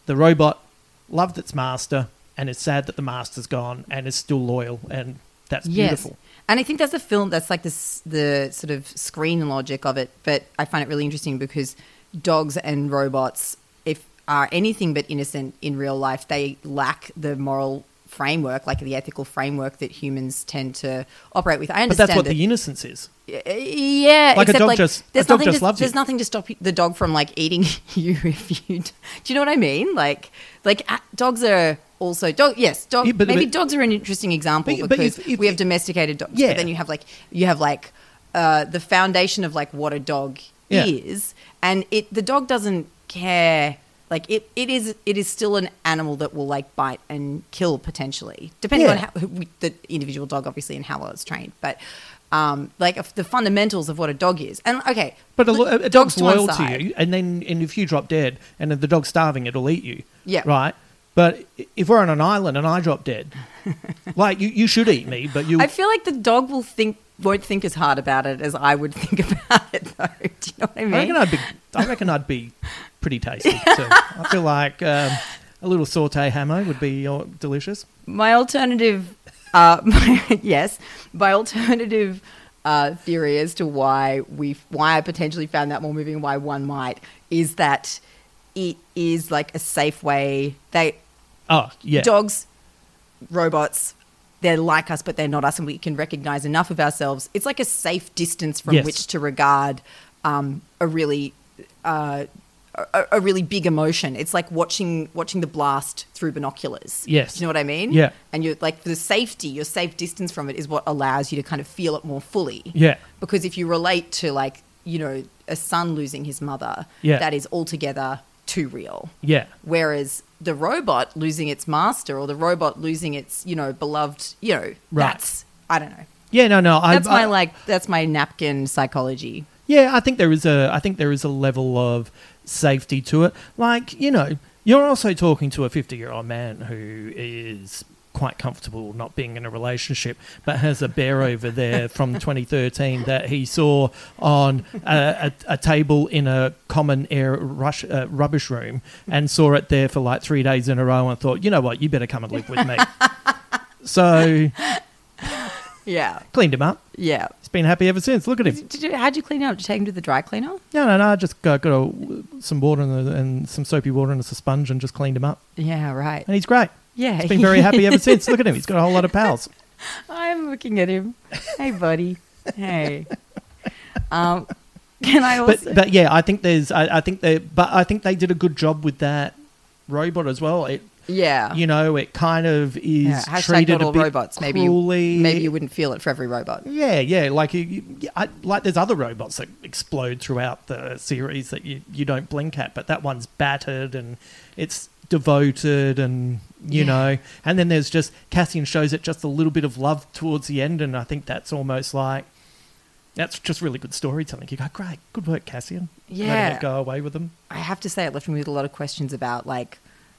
Speaker 1: the robot loved its master and is sad that the master's gone and is still loyal and that's beautiful
Speaker 2: And I think that's a film that's like this the sort of screen logic of it. But I find it really interesting because dogs and robots, if are anything but innocent in real life, they lack the moral framework, like the ethical framework that humans tend to operate with. I
Speaker 1: but
Speaker 2: understand
Speaker 1: that's what
Speaker 2: that-
Speaker 1: the innocence is uh,
Speaker 2: yeah,
Speaker 1: Like a dog
Speaker 2: like
Speaker 1: just- a
Speaker 2: there's
Speaker 1: dog
Speaker 2: nothing
Speaker 1: just
Speaker 2: to,
Speaker 1: loves you.
Speaker 2: there's nothing to stop the dog from like eating you if you. Do you know what I mean? Like like dogs are also dog. Yes, dog.
Speaker 1: Yeah, but-
Speaker 2: maybe
Speaker 1: but-
Speaker 2: dogs are an interesting example
Speaker 1: But-
Speaker 2: because
Speaker 1: if- if-
Speaker 2: we have domesticated dogs.
Speaker 1: Yeah.
Speaker 2: But then you have like you have like uh, the foundation of like what a dog
Speaker 1: Yeah.
Speaker 2: is, and it the dog doesn't care like it, it is it is still an animal that will like bite and kill potentially, depending on how the individual dog, obviously, and how well it's trained. But um, like the fundamentals of what a dog is, and okay,
Speaker 1: But a, lo- a
Speaker 2: dogs
Speaker 1: loyal to you, and then and if you drop dead, and then the dog's starving, it'll eat you.
Speaker 2: Yeah.
Speaker 1: Right. But if we're on an island and I drop dead, like you, you should eat me, but you.
Speaker 2: I feel like the dog will think won't think as hard about it as I would think about it, though. Do you know what I
Speaker 1: I
Speaker 2: mean?
Speaker 1: reckon I'd be. I reckon I'd be pretty tasty. too. I feel like um, a little saute hamo would be uh, delicious.
Speaker 2: my alternative, uh, my, yes, my alternative uh, theory as to why we, why I potentially found that more moving, why one might, is that it is like a safe way. They
Speaker 1: Oh yeah.
Speaker 2: dogs, robots. They're like us, but they're not us, and we can recognize enough of ourselves. It's like a safe distance from
Speaker 1: Yes.
Speaker 2: which to regard um, a really, uh, a, a really big emotion. It's like watching watching the blast through binoculars.
Speaker 1: Yes.
Speaker 2: Do you know what I mean?
Speaker 1: Yeah.
Speaker 2: And you're like the safety, your safe distance from it is what allows you to kind of feel it more fully.
Speaker 1: Yeah.
Speaker 2: Because if you relate to like you know a son losing his mother,
Speaker 1: Yeah.
Speaker 2: that is altogether too real.
Speaker 1: Yeah.
Speaker 2: Whereas the robot losing its master or the robot losing its, you know, beloved, you know,
Speaker 1: Right.
Speaker 2: that's I don't know.
Speaker 1: Yeah. No. No. I,
Speaker 2: That's my
Speaker 1: I-
Speaker 2: like that's my napkin psychology.
Speaker 1: Yeah, I think there is a I think there is a level of safety to it. Like, you know, you're also talking to a 50-year-old man who is quite comfortable not being in a relationship but has a bear over there from 2013 that he saw on a, a, a table in a common air rush, uh, rubbish room and saw it there for like 3 days in a row and thought, "You know what? You better come and live with me." so,
Speaker 2: Yeah.
Speaker 1: cleaned him up.
Speaker 2: Yeah.
Speaker 1: He's been happy ever since. Look at him.
Speaker 2: Did you, how'd you clean him up? Did you take him to the dry cleaner?
Speaker 1: No, no, no. I just got, got a, some water and, and some soapy water and a sponge and just cleaned him up.
Speaker 2: Yeah, right.
Speaker 1: And he's great.
Speaker 2: Yeah.
Speaker 1: He's been very happy ever since. Look at him. He's got a whole lot of pals.
Speaker 2: I'm looking at him. Hey, buddy. Hey. Um, can I also?
Speaker 1: But but yeah, I think there's I, I think they but I think they did a good job with that robot as well. It
Speaker 2: yeah.
Speaker 1: you know it kind of is
Speaker 2: yeah.
Speaker 1: Treated a bit
Speaker 2: robots. Maybe
Speaker 1: cruelly.
Speaker 2: you, maybe you wouldn't feel it for every robot.
Speaker 1: Yeah, yeah, like you, I, like there's other robots that explode throughout the series that you, you don't blink at, but that one's battered and it's devoted and you
Speaker 2: Yeah.
Speaker 1: know, and then there's just Cassian shows it just a little bit of love towards the end, and I think that's almost like that's just really good storytelling. You go, great, good work, Cassian.
Speaker 2: Yeah.
Speaker 1: go away with them.
Speaker 2: I have to say, it left me with a lot of questions about like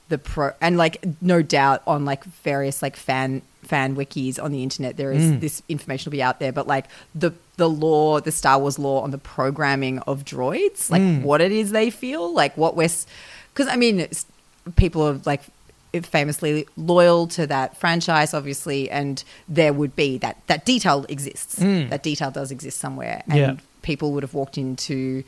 Speaker 2: the pro and like no doubt on like various like fan fan wikis on the internet there is mm. this information will be out there but like the the lore the star wars lore on the programming of droids like mm. what it is they feel like what we're because i mean people are like famously loyal to that franchise obviously and there would be that that detail exists. Mm. That detail does exist somewhere and
Speaker 1: Yeah.
Speaker 2: people would have walked into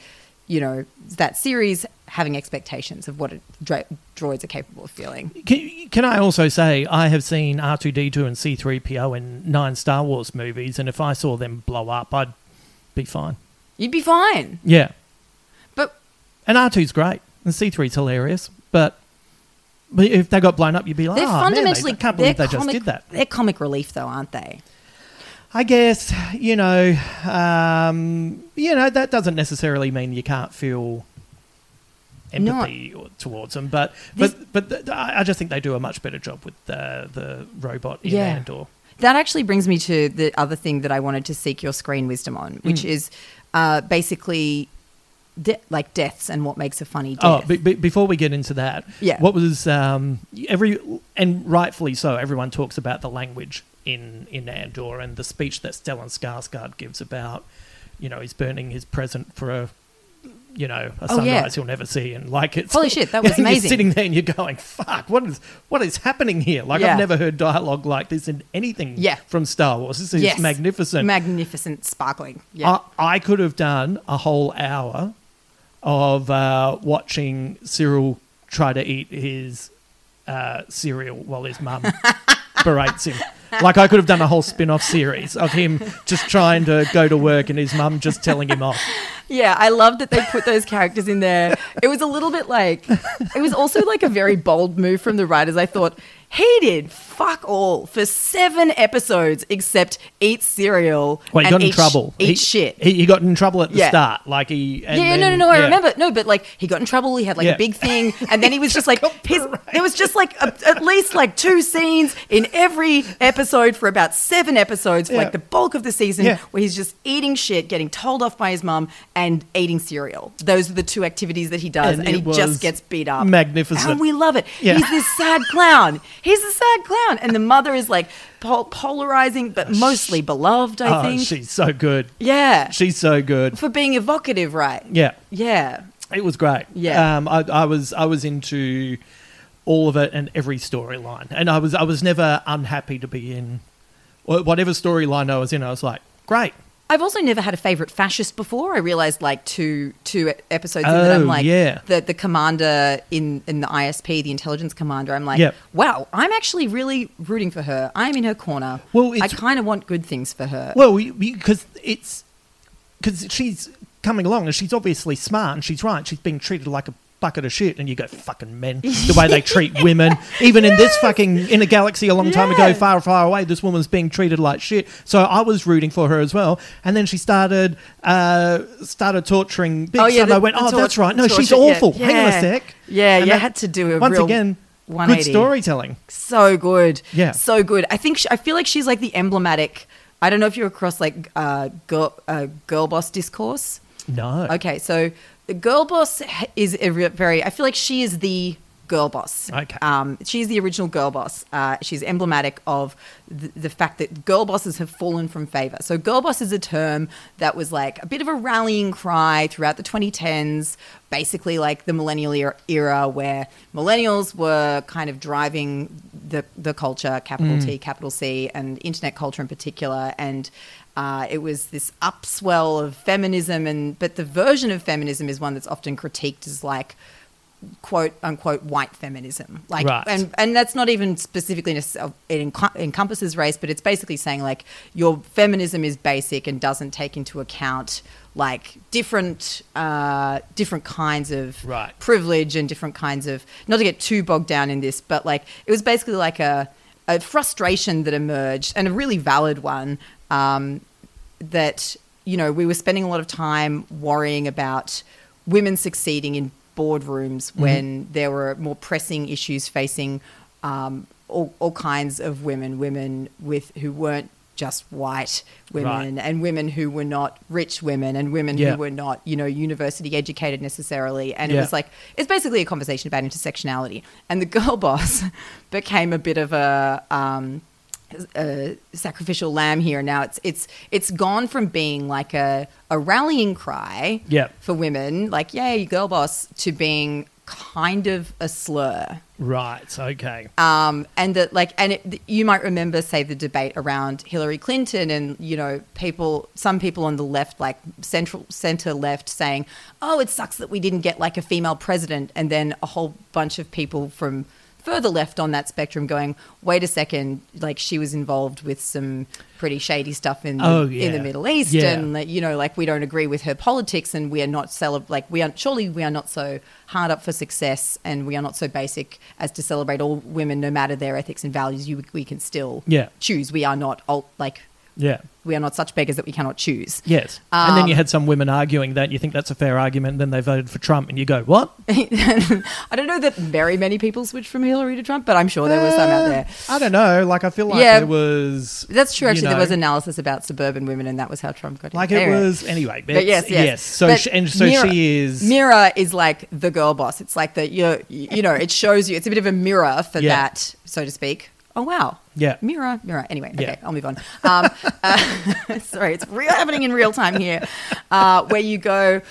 Speaker 2: you know that series having expectations of what dro- droids are capable of feeling
Speaker 1: Can, can I also say I have seen R two D two and C three PO in nine Star Wars movies, and if I saw them blow up, I'd be fine.
Speaker 2: you'd be fine
Speaker 1: Yeah,
Speaker 2: but
Speaker 1: and R 2s great, and C 3s hilarious, but. But if they got blown up, you'd be like,
Speaker 2: they're
Speaker 1: "Oh man,
Speaker 2: fundamentally
Speaker 1: they, I can't believe they just did that.
Speaker 2: They're comic relief though aren't they
Speaker 1: I guess you know, um, you know that doesn't necessarily mean you can't feel empathy towards them, but
Speaker 2: This-
Speaker 1: but but th- I I just think they do a much better job with the the robot in
Speaker 2: Yeah.
Speaker 1: Andor.
Speaker 2: That actually brings me to the other thing that I wanted to seek your screen wisdom on, which
Speaker 1: Mm.
Speaker 2: is uh, basically de- like deaths and what makes a funny death.
Speaker 1: Oh, be, be, before we get into that,
Speaker 2: Yeah.
Speaker 1: what was um, every and rightfully so. Everyone talks about the language in in Andor and the speech that Stellan Skarsgård gives about, you know, he's burning his present for a, you know, a
Speaker 2: Oh,
Speaker 1: sunrise
Speaker 2: yeah.
Speaker 1: he'll never see, and like it's
Speaker 2: Holy shit, that was
Speaker 1: you're sitting there and you're going, "Fuck, what is what is happening here?" Like
Speaker 2: Yeah.
Speaker 1: I've never heard dialogue like this in anything
Speaker 2: Yeah.
Speaker 1: from Star Wars. This is
Speaker 2: Yes.
Speaker 1: magnificent.
Speaker 2: magnificent, sparkling. Yeah,
Speaker 1: I, I could have done a whole hour of uh, watching Syril try to eat his uh, cereal while his mum berates him. Like I could have done a whole spin-off series of him just trying to go to work and his mum just telling him off.
Speaker 2: Yeah, I love that they put those characters in there. It was a little bit like, it was also like a very bold move from the writers. I thought he did fuck all for seven episodes except eat cereal.
Speaker 1: Well, he
Speaker 2: and
Speaker 1: got in
Speaker 2: eat sh-
Speaker 1: trouble.
Speaker 2: Eat
Speaker 1: he,
Speaker 2: shit.
Speaker 1: He, he got in trouble at the
Speaker 2: Yeah.
Speaker 1: start. Like he. and
Speaker 2: yeah, no,
Speaker 1: then-
Speaker 2: no, no. I
Speaker 1: yeah.
Speaker 2: remember. No, but like he got in trouble. He had like
Speaker 1: Yeah.
Speaker 2: a big thing, and then he was just like his. There was just like a, at least like two scenes in every episode for about seven episodes like the bulk of the season, where he's just eating shit, getting told off by his mum, and eating cereal. Those are the two activities that he does,
Speaker 1: And
Speaker 2: and, he just gets beat up.
Speaker 1: magnificent.
Speaker 2: and we love it. He's this sad clown. He's a sad clown, and the mother is like pol- polarizing, but mostly beloved. I
Speaker 1: Oh,
Speaker 2: think.
Speaker 1: she's so good.
Speaker 2: yeah,
Speaker 1: She's so good.
Speaker 2: for being evocative, right?
Speaker 1: Yeah.
Speaker 2: Yeah.
Speaker 1: It was great.
Speaker 2: Yeah.
Speaker 1: Um, I, I was I was into all of it and every storyline, and I was I was never unhappy to be in whatever storyline I was in. I was like, great.
Speaker 2: I've also never had a favorite fascist before. I realized like two two episodes in that
Speaker 1: Oh,
Speaker 2: I'm like
Speaker 1: yeah.
Speaker 2: the the commander in in the ISB, the intelligence commander. I'm like,
Speaker 1: Yep.
Speaker 2: wow, I'm actually really rooting for her. I'm in her corner.
Speaker 1: Well,
Speaker 2: I kind of want good things for her.
Speaker 1: Well, because it's because she's coming along and she's obviously smart and she's right. She's being treated like a bucket of shit, and you go fucking men. The way they treat women, even in this fucking in a galaxy a long time ago, far far away, this woman's being treated like shit. So I was rooting for her as well. And then she started uh, started torturing Bix.
Speaker 2: Oh, yeah,
Speaker 1: so
Speaker 2: the-
Speaker 1: I went,
Speaker 2: the
Speaker 1: oh, that's right. No, she's
Speaker 2: torture, yeah,
Speaker 1: awful. Hang on a
Speaker 2: yeah.
Speaker 1: sec.
Speaker 2: Yeah,
Speaker 1: And
Speaker 2: you
Speaker 1: that-
Speaker 2: had to do a
Speaker 1: once
Speaker 2: real
Speaker 1: again. Good
Speaker 2: 180.
Speaker 1: storytelling.
Speaker 2: so good.
Speaker 1: Yeah.
Speaker 2: so good. I think she, I feel like she's like the emblematic. I don't know if you're across like uh, girl uh, girl boss discourse.
Speaker 1: No.
Speaker 2: Okay, so the girl boss is a re- very. I feel like she is the girl boss.
Speaker 1: Okay.
Speaker 2: Um, she's the original girl boss. Uh, she's emblematic of the, the fact that girl bosses have fallen from favor. So girl boss is a term that was like a bit of a rallying cry throughout the 2010s. Basically, like the millennial era, era where millennials were kind of driving the the culture, capital T, capital C, and internet culture in particular, and uh, it was this upswell of feminism, and but the version of feminism is one that's often critiqued as like quote unquote white feminism like
Speaker 1: Right.
Speaker 2: and and that's not even specifically it enc- encompasses race but it's basically saying like your feminism is basic and doesn't take into account like different uh different kinds of
Speaker 1: Right.
Speaker 2: privilege and different kinds of not to get too bogged down in this but like it was basically like a a frustration that emerged and a really valid one um that you know we were spending a lot of time worrying about women succeeding in boardrooms when there were more pressing issues facing um, all, all kinds of women, women with who weren't just white women,
Speaker 1: Right.
Speaker 2: and women who were not rich women, and women
Speaker 1: Yeah.
Speaker 2: who were not you know university educated necessarily. And
Speaker 1: Yeah.
Speaker 2: it was like it's basically a conversation about intersectionality. And the girl boss became a bit of a um, a sacrificial lamb here. Now it's it's it's gone from being like a a rallying cry
Speaker 1: Yeah.
Speaker 2: for women, like yay girl boss, to being kind of a slur.
Speaker 1: Right. Okay.
Speaker 2: Um, and that like and it, you might remember say the debate around Hillary Clinton and you know people some people on the left like central center left saying oh it sucks that we didn't get like a female president and then a whole bunch of people from further left on that spectrum going wait a second like she was involved with some pretty shady stuff in the,
Speaker 1: Oh,
Speaker 2: in the Middle East
Speaker 1: Yeah.
Speaker 2: and you know like we don't agree with her politics and we are not celeb- like we are surely we are not so hard up for success and we are not so basic as to celebrate all women no matter their ethics and values you we can still
Speaker 1: Yeah.
Speaker 2: choose we are not alt like
Speaker 1: Yeah.
Speaker 2: we are not such beggars that we cannot choose
Speaker 1: Yes. and then you
Speaker 2: Um,
Speaker 1: had some women arguing that you think that's a fair argument, and then they voted for Trump, and you go, what?
Speaker 2: I don't know that very many people switched from Hillary to Trump but I'm sure there were some out there
Speaker 1: I don't know. Like, I feel like
Speaker 2: Yeah.
Speaker 1: there was.
Speaker 2: that's true actually there was analysis about suburban women and that was how Trump got in
Speaker 1: Like, it was. Anyway.
Speaker 2: But yes,
Speaker 1: it's-
Speaker 2: yes.
Speaker 1: So, she, and so
Speaker 2: Meero-
Speaker 1: she is.
Speaker 2: Meero is like the girl boss. It's like that you you know, it shows you it's a bit of a mirror for
Speaker 1: Yeah.
Speaker 2: that, so to speak. Oh wow.
Speaker 1: Yeah.
Speaker 2: Meero, Meero. Anyway, okay,
Speaker 1: Yeah.
Speaker 2: I'll move on. Um, uh, sorry, it's real happening in real time here, uh, where you go,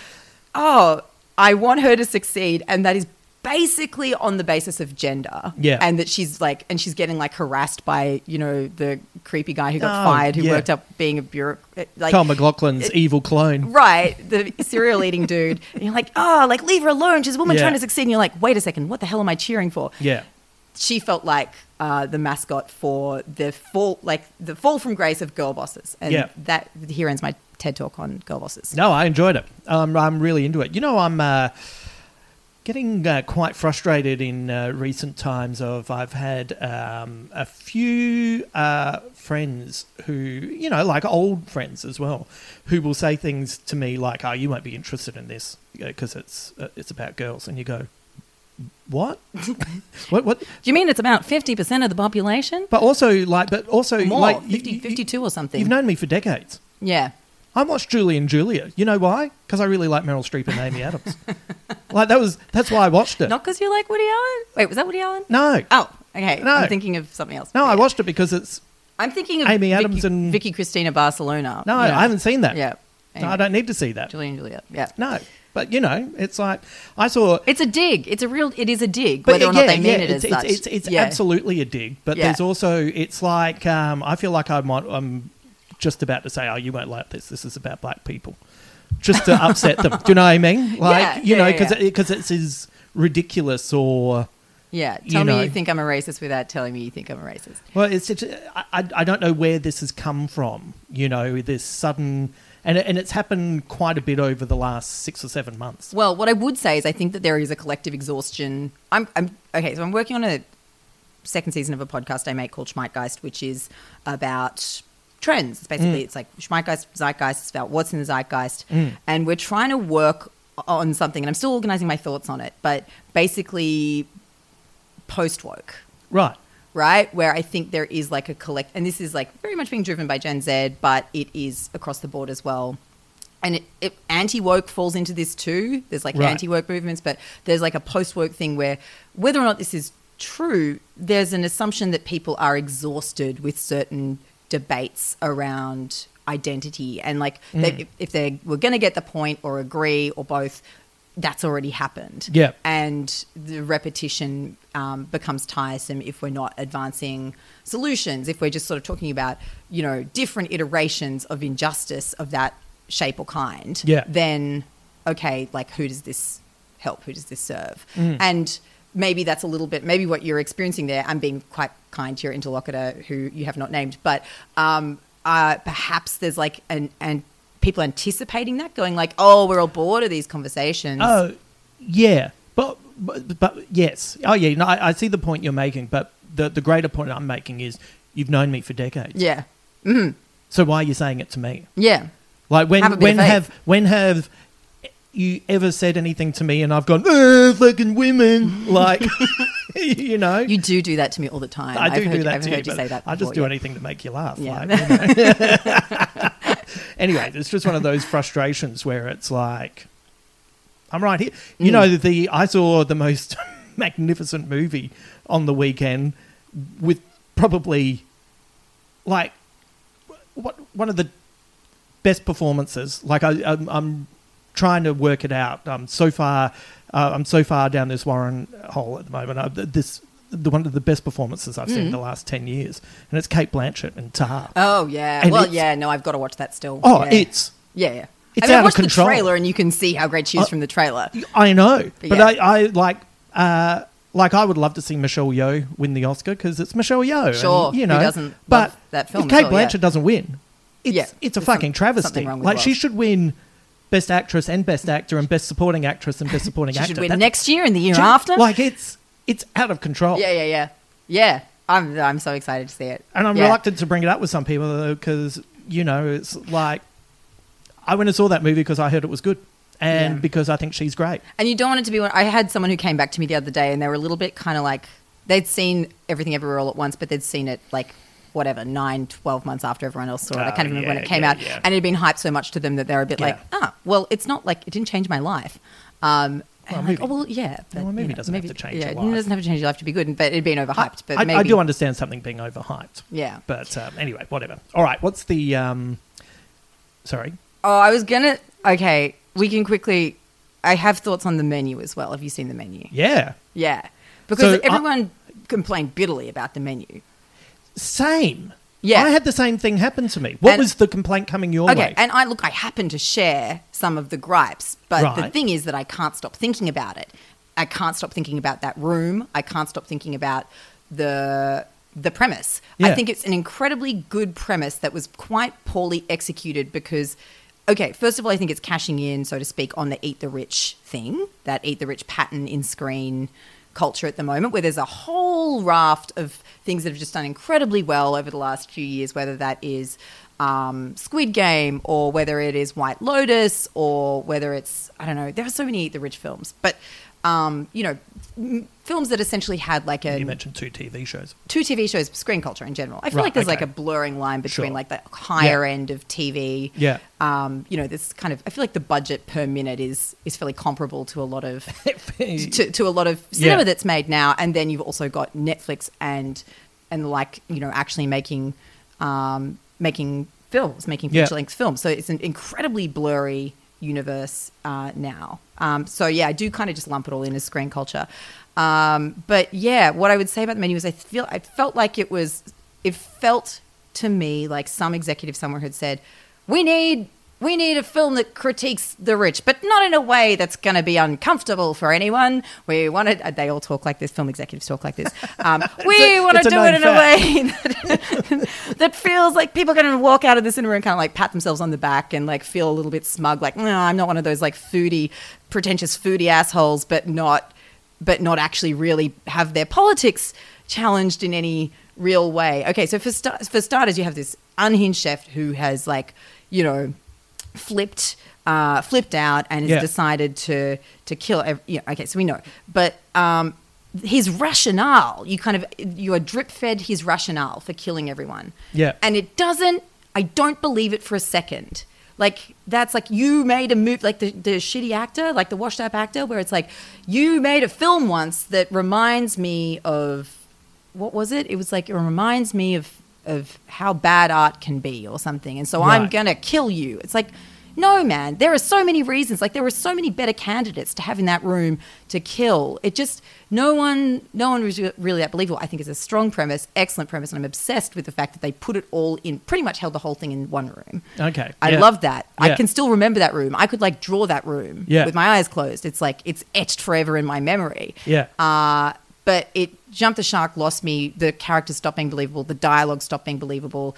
Speaker 2: oh, I want her to succeed, and that is basically on the basis of gender.
Speaker 1: Yeah.
Speaker 2: and that she's like, and she's getting like harassed by you know the creepy guy who got
Speaker 1: Oh,
Speaker 2: fired, who
Speaker 1: yeah.
Speaker 2: worked up being a bureaucrat. Like,
Speaker 1: Kyle MacLachlan's evil clone.
Speaker 2: Right, the cereal eating dude. And you're like, oh, like leave her alone. She's a woman
Speaker 1: Yeah.
Speaker 2: trying to succeed. And you're like, wait a second, what the hell am I cheering for?
Speaker 1: Yeah.
Speaker 2: she felt like uh, the mascot for the fall, like the fall from grace of girl bosses. And
Speaker 1: Yeah.
Speaker 2: that here ends my TED talk on girl bosses.
Speaker 1: No, I enjoyed it. Um, I'm really into it. You know, I'm uh, getting uh, quite frustrated in uh, recent times. Of I've had um, a few uh, friends who, you know, like old friends as well, who will say things to me like, "Oh, you won't be interested in this because it's uh, it's about girls," and you go, "What? what? What?"
Speaker 2: Do you mean it's about fifty percent of the population?
Speaker 1: But also, like, but also,
Speaker 2: More,
Speaker 1: like,
Speaker 2: 50, 52 or something.
Speaker 1: You've known me for decades.
Speaker 2: Yeah.
Speaker 1: I watched Julie and Julia. You know why? Because I really like Meryl Streep and Amy Adams. like that was that's why I watched it.
Speaker 2: Not because you like Woody Allen. Wait, was that Woody Allen?
Speaker 1: no,
Speaker 2: Oh, okay.
Speaker 1: No.
Speaker 2: I'm thinking of something else.
Speaker 1: no, I watched it because it's
Speaker 2: I'm thinking of
Speaker 1: Amy
Speaker 2: Vicky,
Speaker 1: Adams and-
Speaker 2: Vicky Cristina Barcelona.
Speaker 1: no,
Speaker 2: Yeah.
Speaker 1: I haven't seen that.
Speaker 2: Yeah.
Speaker 1: No, I don't need to see that.
Speaker 2: Julie and Julia. Yeah.
Speaker 1: No, but you know, it's like I saw.
Speaker 2: It's a dig. It's a real. It is a dig.
Speaker 1: But
Speaker 2: whether or not they mean
Speaker 1: yeah,
Speaker 2: it
Speaker 1: it's,
Speaker 2: as
Speaker 1: it's,
Speaker 2: such.
Speaker 1: it's, it's
Speaker 2: Yeah.
Speaker 1: absolutely a dig. But
Speaker 2: Yeah.
Speaker 1: there's also it's like um, I feel like I might I'm just about to say, oh, you won't like this. This is about black people, just to upset them. Do you know what I mean? Like
Speaker 2: Yeah,
Speaker 1: you
Speaker 2: yeah,
Speaker 1: know,
Speaker 2: yeah,
Speaker 1: because
Speaker 2: yeah.
Speaker 1: because it's as ridiculous or.
Speaker 2: Yeah.
Speaker 1: you
Speaker 2: Tell me
Speaker 1: know.
Speaker 2: you think I'm a racist without telling me you think I'm a racist.
Speaker 1: Well, it's just, I, I I don't know where this has come from. You know, this sudden and and it's happened quite a bit over the last six or seven months.
Speaker 2: Well, what I would say is I think that there is a collective exhaustion. I'm, I'm okay. So I'm working on a second season of a podcast I make called Schmeitgeist, which is about trends. It's basically, mm. it's like Schmeitgeist, Zeitgeist. It's about what's in the Zeitgeist, mm. and we're trying to work on something. And I'm still organizing my thoughts on it, but basically, post woke.
Speaker 1: Right.
Speaker 2: Right? Where I think there is like a collect, and this is like very much being driven by Gen Z, but it is across the board as well. And it, it anti woke falls into this too. There's like
Speaker 1: Right.
Speaker 2: anti woke movements, but there's like a post woke thing where whether or not this is true, there's an assumption that people are exhausted with certain debates around identity, and like mm. they, if, if they were going to get the point or agree or both, that's already happened
Speaker 1: Yeah.
Speaker 2: and the repetition um, becomes tiresome if we're not advancing solutions if we're just sort of talking about you know different iterations of injustice of that shape or kind
Speaker 1: Yeah.
Speaker 2: then okay like who does this help who does this serve
Speaker 1: Mm.
Speaker 2: and maybe that's a little bit maybe what you're experiencing there i'm being quite kind to your interlocutor who you have not named but um, uh, perhaps there's like an and people anticipating that going like oh we're all bored of these conversations
Speaker 1: Oh, yeah. But, but but yes. Oh yeah. No, I, I see the point you're making, but the the greater point I'm making is you've known me for decades.
Speaker 2: yeah
Speaker 1: So why are you saying it to me?
Speaker 2: yeah
Speaker 1: Like when
Speaker 2: Have
Speaker 1: when have when have you ever said anything to me and I've gone, "Uh, fucking women, like you know.
Speaker 2: You do do that to me all the time.
Speaker 1: I do
Speaker 2: I've heard,
Speaker 1: do that
Speaker 2: I've
Speaker 1: to
Speaker 2: heard
Speaker 1: you,
Speaker 2: you say that.
Speaker 1: Before, I just do
Speaker 2: yeah.
Speaker 1: anything to make you laugh.
Speaker 2: Yeah.
Speaker 1: Like, you know. anyway, it's just one of those frustrations where it's like, I'm right here. You
Speaker 2: Mm.
Speaker 1: know, the I saw the most magnificent movie on the weekend with probably like what one of the best performances. Like I, I'm, I'm trying to work it out. Um, so far, uh, I'm so far down this Warren hole at the moment. Uh, th- this the one of the best performances I've seen in the last ten years, and it's Cate Blanchett and Tar.
Speaker 2: Mm. Oh yeah.
Speaker 1: And
Speaker 2: well, yeah. No, I've got to watch that still.
Speaker 1: oh,
Speaker 2: yeah.
Speaker 1: it's
Speaker 2: yeah, yeah.
Speaker 1: It's
Speaker 2: I mean,
Speaker 1: out
Speaker 2: I
Speaker 1: of control.
Speaker 2: the trailer, and you can see how great she is
Speaker 1: Uh,
Speaker 2: from the trailer.
Speaker 1: I know, but,
Speaker 2: But yeah.
Speaker 1: I, I like. Uh, like I would love to see Michelle Yeoh win the Oscar because it's Michelle Yeoh. and,
Speaker 2: Sure,
Speaker 1: you
Speaker 2: who
Speaker 1: know,
Speaker 2: doesn't
Speaker 1: but
Speaker 2: that film
Speaker 1: If
Speaker 2: at
Speaker 1: Cate
Speaker 2: all, yeah.
Speaker 1: Blanchett doesn't win, it's
Speaker 2: Yeah,
Speaker 1: it's a
Speaker 2: there's some-
Speaker 1: fucking travesty. Like she should win Best Actress and Best Actor and Best Supporting Actress and Best Supporting
Speaker 2: She
Speaker 1: Actor.
Speaker 2: should win
Speaker 1: That's-
Speaker 2: next year and the year after.
Speaker 1: Like it's it's out of control.
Speaker 2: yeah, yeah, yeah, yeah. I'm I'm so excited to see it.
Speaker 1: And I'm
Speaker 2: Yeah.
Speaker 1: reluctant to bring it up with some people because you know it's like I went and saw that movie because I heard it was good and
Speaker 2: Yeah.
Speaker 1: because I think she's great.
Speaker 2: And you don't want it to be. One. I had someone who came back to me the other day, and they were a little bit kind of like they'd seen everything everywhere all at once, but they'd seen it like whatever nine, 12 months after everyone else saw it. I
Speaker 1: Oh,
Speaker 2: can't even remember when it came
Speaker 1: yeah,
Speaker 2: out,
Speaker 1: yeah.
Speaker 2: and it had been hyped so much to them that they were a bit like,
Speaker 1: Yeah.
Speaker 2: ah, well, it's not like it didn't change my life. Um,
Speaker 1: Well, maybe-
Speaker 2: like, oh well, yeah, but
Speaker 1: Well, a movie
Speaker 2: you know,
Speaker 1: doesn't have to change
Speaker 2: yeah,
Speaker 1: your
Speaker 2: It doesn't have to change your life to be good, but it'd been overhyped. but
Speaker 1: I,
Speaker 2: maybe
Speaker 1: I do understand something being overhyped.
Speaker 2: Yeah.
Speaker 1: But um, anyway, whatever. All right, what's the um sorry.
Speaker 2: Oh, I was gonna. Okay, we can quickly. I have thoughts on the menu as well. Have you seen the menu?
Speaker 1: Yeah.
Speaker 2: Yeah, because
Speaker 1: So, I-
Speaker 2: everyone complained bitterly about the menu.
Speaker 1: Same.
Speaker 2: Yeah.
Speaker 1: I had the same thing happen to me. What
Speaker 2: And-
Speaker 1: was the complaint coming your way?
Speaker 2: Okay,
Speaker 1: way?
Speaker 2: and I look, I happen to share some of the gripes, but the
Speaker 1: Right.
Speaker 2: thing is that I can't stop thinking about it. I can't stop thinking about that room. I can't stop thinking about the the premise. I
Speaker 1: Yeah.
Speaker 2: think it's an incredibly good premise that was quite poorly executed because okay, first of all, I think it's cashing in, so to speak, on the eat the rich thing, that eat the rich pattern in screen culture at the moment, where there's a whole raft of things that have just done incredibly well over the last few years, whether that is um, Squid Game or whether it is White Lotus or whether it's, I don't know, there are so many Eat the Rich films, but, um, you know, films that essentially had like a
Speaker 1: You mentioned two TV shows.
Speaker 2: two TV shows, screen culture in general. I feel
Speaker 1: Right,
Speaker 2: like there's like a blurring line between
Speaker 1: Sure.
Speaker 2: like the higher end of TV.
Speaker 1: Yeah.
Speaker 2: Um, you know, this kind of I feel like the budget per minute is is fairly comparable to a lot of to, to a lot of cinema
Speaker 1: Yeah.
Speaker 2: that's made now. And then you've also got Netflix and and like you know actually making um, making films, making feature length films. So it's an incredibly blurry universe uh, now. Um, so yeah, I do kind of just lump it all in as screen culture. Um, but yeah, what I would say about the menu is I feel I felt like it was it felt to me like some executive somewhere had said, "We need we need a film that critiques the rich, but not in a way that's going to be uncomfortable for anyone. We want to." They all talk like this. Film executives talk like this. Um, we want to do it in a way that, that feels like people are going to walk out of the cinema and kind of like pat themselves on the back and like feel a little bit smug, like, no, I'm not one of those like foodie, pretentious foodie assholes, but not, but not actually really have their politics challenged in any real way. Okay, so for star- for starters, you have this unhinged chef who has like, you know, flipped uh, flipped out and has
Speaker 1: Yeah.
Speaker 2: decided to to kill. Ev- yeah, okay, so we know, but um, his rationale, you kind of you are drip fed his rationale for killing everyone.
Speaker 1: Yeah.
Speaker 2: and it doesn't. I don't believe it for a second. Like that's like you made a move, like the, the shitty actor, like the washed up actor, where it's like you made a film once that reminds me of what was it? It was like it reminds me of of how bad art can be or something, and so I'm gonna kill you. It's like. No, man. There are so many reasons. Like there were so many better candidates to have in that room to kill. It just no one, no one was really that believable. I think it's a strong premise, excellent premise, and I'm obsessed with the fact that they put it all in. Pretty much held the whole thing in one room.
Speaker 1: Okay,
Speaker 2: I
Speaker 1: yeah.
Speaker 2: love that. I can still remember that room. I could like draw that room
Speaker 1: Yeah.
Speaker 2: with my eyes closed. It's like it's etched forever in my memory.
Speaker 1: Yeah.
Speaker 2: Uh, but it jumped the shark, lost me. The characters stopped being believable. The dialogue stopped being believable.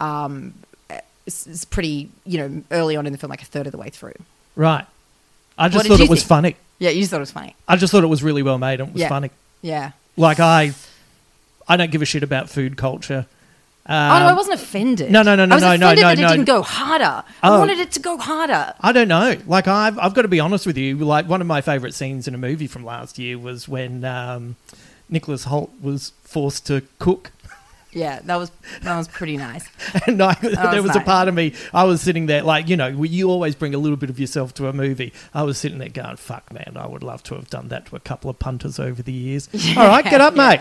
Speaker 2: Um, it's, it's pretty, you know, early on in the film, like a third of the way through.
Speaker 1: Right. I
Speaker 2: What
Speaker 1: just
Speaker 2: did
Speaker 1: thought
Speaker 2: you
Speaker 1: it was
Speaker 2: think?
Speaker 1: funny.
Speaker 2: Yeah, you just thought it was funny.
Speaker 1: I just thought it was really well made and it was
Speaker 2: Yeah.
Speaker 1: funny.
Speaker 2: Yeah.
Speaker 1: Like I, I don't give a shit about food culture.
Speaker 2: oh no, I
Speaker 1: Um,
Speaker 2: wasn't offended.
Speaker 1: no, no, no, no,
Speaker 2: I was
Speaker 1: no, no,
Speaker 2: offended
Speaker 1: no,
Speaker 2: that
Speaker 1: no.
Speaker 2: it didn't go harder. I
Speaker 1: Oh.
Speaker 2: wanted it to go harder.
Speaker 1: I don't know. Like I've I've got to be honest with you. Like one of my favorite scenes in a movie from last year was when um, Nicholas Hoult was forced to cook.
Speaker 2: Yeah, that was that was pretty nice.
Speaker 1: And I, there
Speaker 2: was
Speaker 1: was a part of me, I was sitting there, like, you know, you always bring a little bit of yourself to a movie. I was sitting there going, fuck, man, I would love to have done that to a couple of punters over the years. All right, get up,
Speaker 2: yeah.
Speaker 1: mate.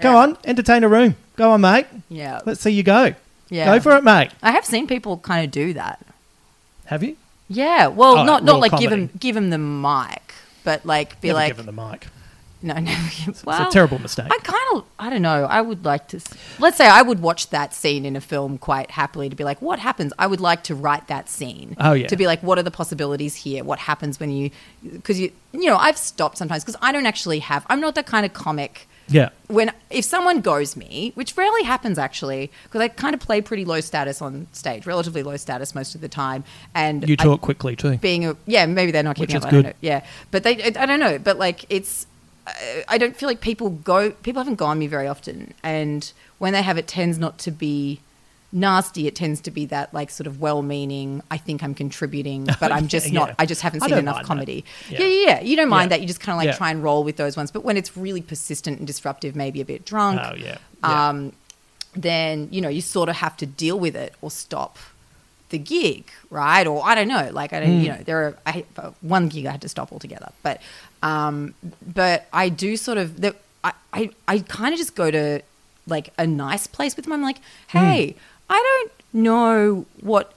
Speaker 1: Go on, entertain a room. Go on, mate.
Speaker 2: Yeah.
Speaker 1: Let's see you go.
Speaker 2: Yeah.
Speaker 1: Go for it, mate.
Speaker 2: I have seen people kind of do that.
Speaker 1: Have you?
Speaker 2: Yeah, well,
Speaker 1: Oh,
Speaker 2: not not like give
Speaker 1: comedy.
Speaker 2: him give him the mic, but like be
Speaker 1: Never
Speaker 2: like
Speaker 1: given the mic.
Speaker 2: No, no.
Speaker 1: It's a terrible mistake.
Speaker 2: I kind of I don't know. I would like to. Let's say I would watch that scene in a film quite happily to be like, what happens? I would like to write that scene.
Speaker 1: Oh, yeah.
Speaker 2: To be like, what are the possibilities here? What happens when you? Because you you know I've stopped sometimes because I don't actually have. I'm not that kind of comic
Speaker 1: yeah.
Speaker 2: when if someone goes me, which rarely happens actually, because I kind of play pretty low status on stage, relatively low status most of the time, and
Speaker 1: You
Speaker 2: I-
Speaker 1: talk quickly, too.
Speaker 2: being a yeah, maybe they're not
Speaker 1: Which
Speaker 2: keeping
Speaker 1: is
Speaker 2: up. I don't
Speaker 1: good.
Speaker 2: know. Yeah, but they I don't know, but like it's I- don't feel like people go people haven't gone me very often, and when they have, it tends not to be nasty. It tends to be that like sort of well-meaning. I think I'm contributing, but I'm just
Speaker 1: Yeah,
Speaker 2: not.
Speaker 1: yeah.
Speaker 2: I just haven't seen enough comedy.
Speaker 1: Yeah.
Speaker 2: Yeah. yeah, yeah. You don't mind that. You just kind of like try and roll with those ones. But when it's really persistent and disruptive, maybe a bit drunk
Speaker 1: Oh, yeah. yeah.
Speaker 2: um, then you know you sort of have to deal with it or stop the gig, right? Or I don't know, like I don't,
Speaker 1: Hmm.
Speaker 2: you know, there are I, one gig I had to stop altogether, but um, but I do sort of the I I, I kind of just go to like a nice place with them. I'm like,
Speaker 1: Hmm.
Speaker 2: hey, I don't know what.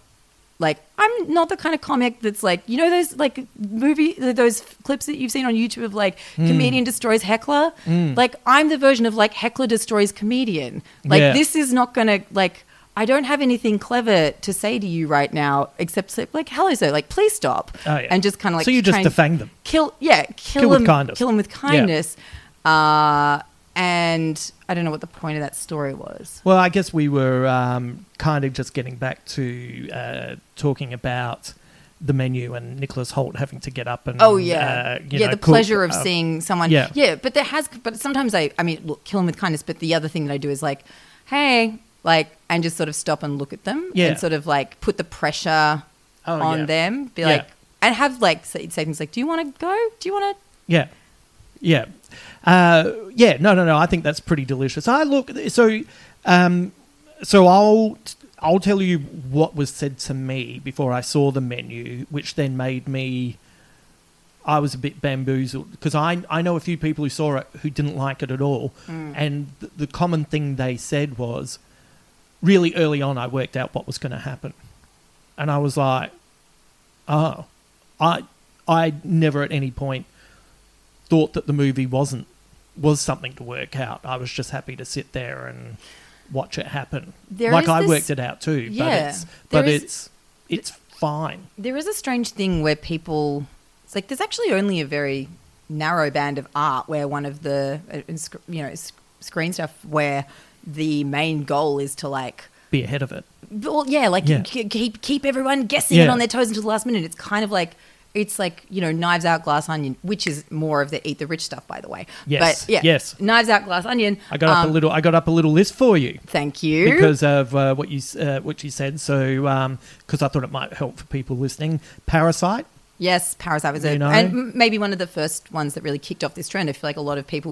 Speaker 2: Like I'm not the kind of comic that's like you know those like movie those clips that you've seen on YouTube of like
Speaker 1: Hmm.
Speaker 2: comedian destroys heckler. Like I'm the version of like heckler destroys comedian. Like
Speaker 1: Yeah.
Speaker 2: this is not gonna like I don't have anything clever to say to you right now, except say, like, hello, sir, like, please stop.
Speaker 1: Oh, yeah.
Speaker 2: And just kind of like,
Speaker 1: So you just defang them.
Speaker 2: Kill, yeah, kill,
Speaker 1: Kill them.
Speaker 2: with
Speaker 1: kindness.
Speaker 2: Kill him with
Speaker 1: Yeah.
Speaker 2: kindness. Uh, and I don't know what the point of that story was.
Speaker 1: Well, I guess we were um, kind of just getting back to uh, talking about the menu and Nicholas Hoult having to get up and
Speaker 2: Oh yeah,
Speaker 1: uh, you
Speaker 2: yeah.
Speaker 1: know,
Speaker 2: the
Speaker 1: cook,
Speaker 2: pleasure of
Speaker 1: uh,
Speaker 2: seeing someone.
Speaker 1: yeah.
Speaker 2: yeah. But there has, but sometimes I, I mean, look, kill them with kindness. But the other thing that I do is like, hey, like, and just sort of stop and look at them
Speaker 1: Yeah.
Speaker 2: and sort of like put the pressure
Speaker 1: Oh,
Speaker 2: on
Speaker 1: yeah.
Speaker 2: them. Be
Speaker 1: Yeah.
Speaker 2: like, and have like say, say things like, do you want to go? Do you want to?
Speaker 1: Yeah, yeah, uh, yeah. No, no, no. I think that's pretty delicious. I look so. Um, so I'll I'll tell you what was said to me before I saw the menu, which then made me. I was a bit bamboozled because I I know a few people who saw it who didn't like it at all, and the, the common thing they said was, really early on, I worked out what was going to happen, and I was like, oh, I I never at any point thought that the movie wasn't was something to work out. I was just happy to sit there and watch it happen.
Speaker 2: There
Speaker 1: like I
Speaker 2: this-
Speaker 1: worked it out too, but it's but
Speaker 2: is-
Speaker 1: it's it's fine.
Speaker 2: There is a strange thing where people. It's like there's actually only a very narrow band of art where one of the uh, you know screen stuff where the main goal is to like
Speaker 1: Be ahead of it.
Speaker 2: Well, yeah, like
Speaker 1: Yeah.
Speaker 2: k- keep keep everyone guessing
Speaker 1: Yeah.
Speaker 2: on their toes until the last minute. It's kind of like it's like you know, Knives Out, Glass Onion, which is more of the Eat the Rich stuff, by the way.
Speaker 1: Yes,
Speaker 2: but yeah,
Speaker 1: yes.
Speaker 2: Knives Out, Glass Onion.
Speaker 1: I got up a
Speaker 2: um,
Speaker 1: little. I got up a little list for you
Speaker 2: Thank you.
Speaker 1: because of uh, what you uh, what you said. So because I thought it might help for people listening. Parasite.
Speaker 2: yes, Parasite was a,
Speaker 1: You know?
Speaker 2: and maybe one of the first ones that really kicked off this trend. I feel like a lot of people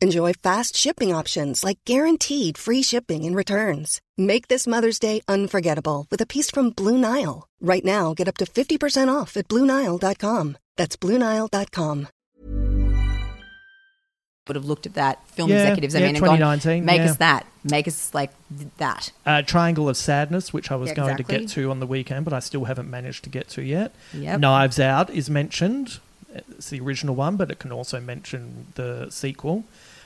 Speaker 3: Enjoy fast shipping options like guaranteed free shipping and returns. Make this Mother's Day unforgettable with a piece from Blue Nile. Right now, get up to 50% off at BlueNile.com. That's BlueNile.com.
Speaker 2: would have looked at that film
Speaker 1: Yeah,
Speaker 2: executives. I
Speaker 1: yeah,
Speaker 2: mean, and gone,
Speaker 1: 2019,
Speaker 2: make
Speaker 1: yeah.
Speaker 2: us that, make us like that.
Speaker 1: Uh, Triangle of Sadness, which I was
Speaker 2: Yeah,
Speaker 1: going to get to on the weekend, but I still haven't managed to get to yet.
Speaker 2: Yep.
Speaker 1: Knives Out is mentioned. It's the original one, but it can also mention the sequel.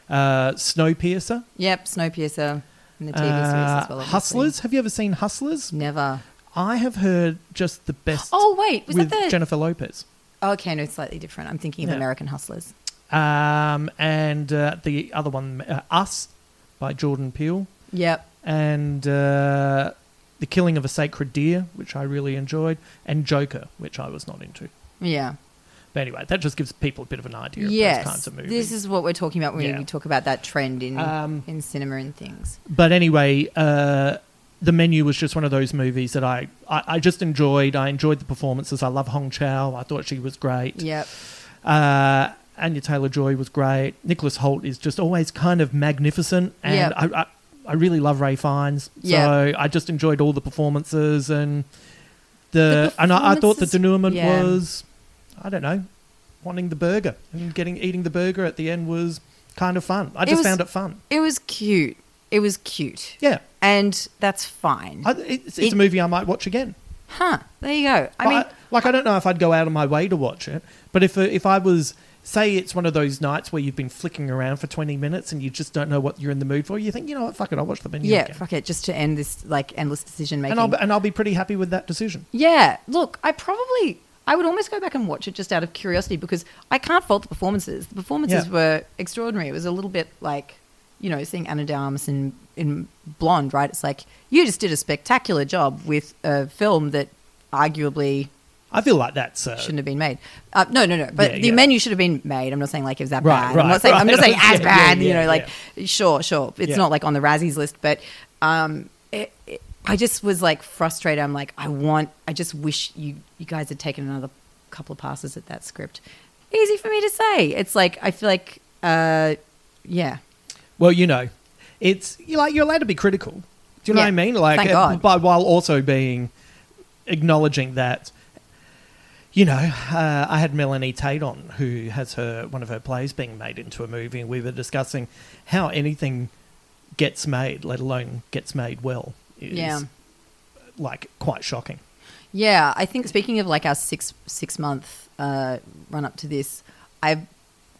Speaker 1: Uh, Snowpiercer.
Speaker 2: Yep, Snowpiercer and the TV series as well. Obviously.
Speaker 1: Hustlers. Have you ever seen Hustlers?
Speaker 2: Never.
Speaker 1: I have heard just the best.
Speaker 2: Oh wait, was
Speaker 1: with
Speaker 2: that the?
Speaker 1: Jennifer Lopez.
Speaker 2: Oh, okay, no, it's slightly different. I'm thinking of
Speaker 1: Yeah.
Speaker 2: American Hustlers.
Speaker 1: Um, and uh, the other one, uh, Us, by Jordan Peele,
Speaker 2: Yep.
Speaker 1: and uh, The Killing of a Sacred Deer, which I really enjoyed, and Joker, which I was not into.
Speaker 2: Yeah.
Speaker 1: But anyway, that just gives people a bit of an idea of
Speaker 2: yes.
Speaker 1: those kinds of movies.
Speaker 2: This is what we're talking about when
Speaker 1: Yeah.
Speaker 2: we talk about that trend in
Speaker 1: Um,
Speaker 2: in cinema and things.
Speaker 1: But anyway, uh, the menu was just one of those movies that I, I, I just enjoyed. I enjoyed the performances. I love Hong Chau. I thought she was great.
Speaker 2: Yep.
Speaker 1: Uh, Anya Taylor Joy was great. Nicholas Hoult is just always kind of magnificent, and
Speaker 2: Yep.
Speaker 1: I, I I really love Ralph Fiennes. So
Speaker 2: Yep.
Speaker 1: I just enjoyed all the performances and the,
Speaker 2: The
Speaker 1: and I, I thought the denouement
Speaker 2: yeah.
Speaker 1: was I don't know wanting the burger and getting eating the burger at the end was kind of fun. I
Speaker 2: It
Speaker 1: just
Speaker 2: was-
Speaker 1: found it fun.
Speaker 2: It was cute. It was cute.
Speaker 1: Yeah,
Speaker 2: And that's fine.
Speaker 1: I, it's, it's
Speaker 2: It-
Speaker 1: a movie I might watch again.
Speaker 2: Huh. There you go. I
Speaker 1: But
Speaker 2: mean,
Speaker 1: I- like I don't know if I'd go out of my way to watch it, but if if I was say it's one of those nights where you've been flicking around for 20 minutes and you just don't know what you're in the mood for, you think, you know what, fuck it, I'll watch the menu
Speaker 2: yeah,
Speaker 1: again.
Speaker 2: fuck it, just to end this like endless decision making.
Speaker 1: and I'll and I'll be pretty happy with that decision.
Speaker 2: Yeah, look, I probably I would almost go back and watch it just out of curiosity because I can't fault the performances. The performances
Speaker 1: Yeah.
Speaker 2: were extraordinary. It was a little bit like, you know, seeing Ana de Armas in in Blonde, right? It's like you just did a spectacular job with a film that arguably
Speaker 1: I feel like that's uh,
Speaker 2: shouldn't have been made. Uh, no, no, no. But
Speaker 1: Yeah,
Speaker 2: the
Speaker 1: yeah.
Speaker 2: menu should have been made. I'm not saying like it was that
Speaker 1: Right,
Speaker 2: bad. I'm not saying I'm not saying as
Speaker 1: Yeah,
Speaker 2: bad. you know, like sure, sure. It's not like on the Razzies list, but um, it, it, I just was like frustrated. I'm like, I want. I just wish you you guys had taken another couple of passes at that script. Easy for me to say. It's like I feel like, uh, yeah,
Speaker 1: Well, you know, it's you're like you're allowed to be critical. Do you know
Speaker 2: Yeah.
Speaker 1: what I mean? Like,
Speaker 2: Thank God.
Speaker 1: but while also being acknowledging that, you know, uh, I had Melanie Tate on, who has her one of her plays being made into a movie, and we were discussing how anything gets made, let alone gets made well, is
Speaker 2: Yeah.
Speaker 1: like quite shocking.
Speaker 2: Yeah, I think speaking of like our six six month uh, run up to this, I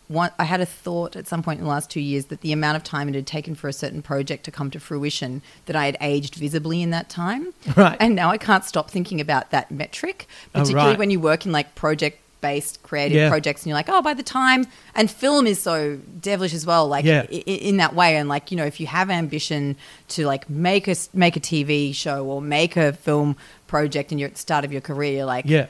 Speaker 2: want I had a thought at some point in the last two years that the amount of time it had taken for a certain project to come to fruition that I had aged visibly in that time,
Speaker 1: Right.
Speaker 2: And now I can't stop thinking about that metric,
Speaker 1: Oh,
Speaker 2: particularly
Speaker 1: right.
Speaker 2: when you work in like project based creative
Speaker 1: Yeah.
Speaker 2: projects and you're like oh by the time and film is so devilish as well like
Speaker 1: Yeah.
Speaker 2: i- in that way and like you know if you have ambition to like make a make a tv show or make a film project and you're at the start of your career you're like
Speaker 1: Yeah.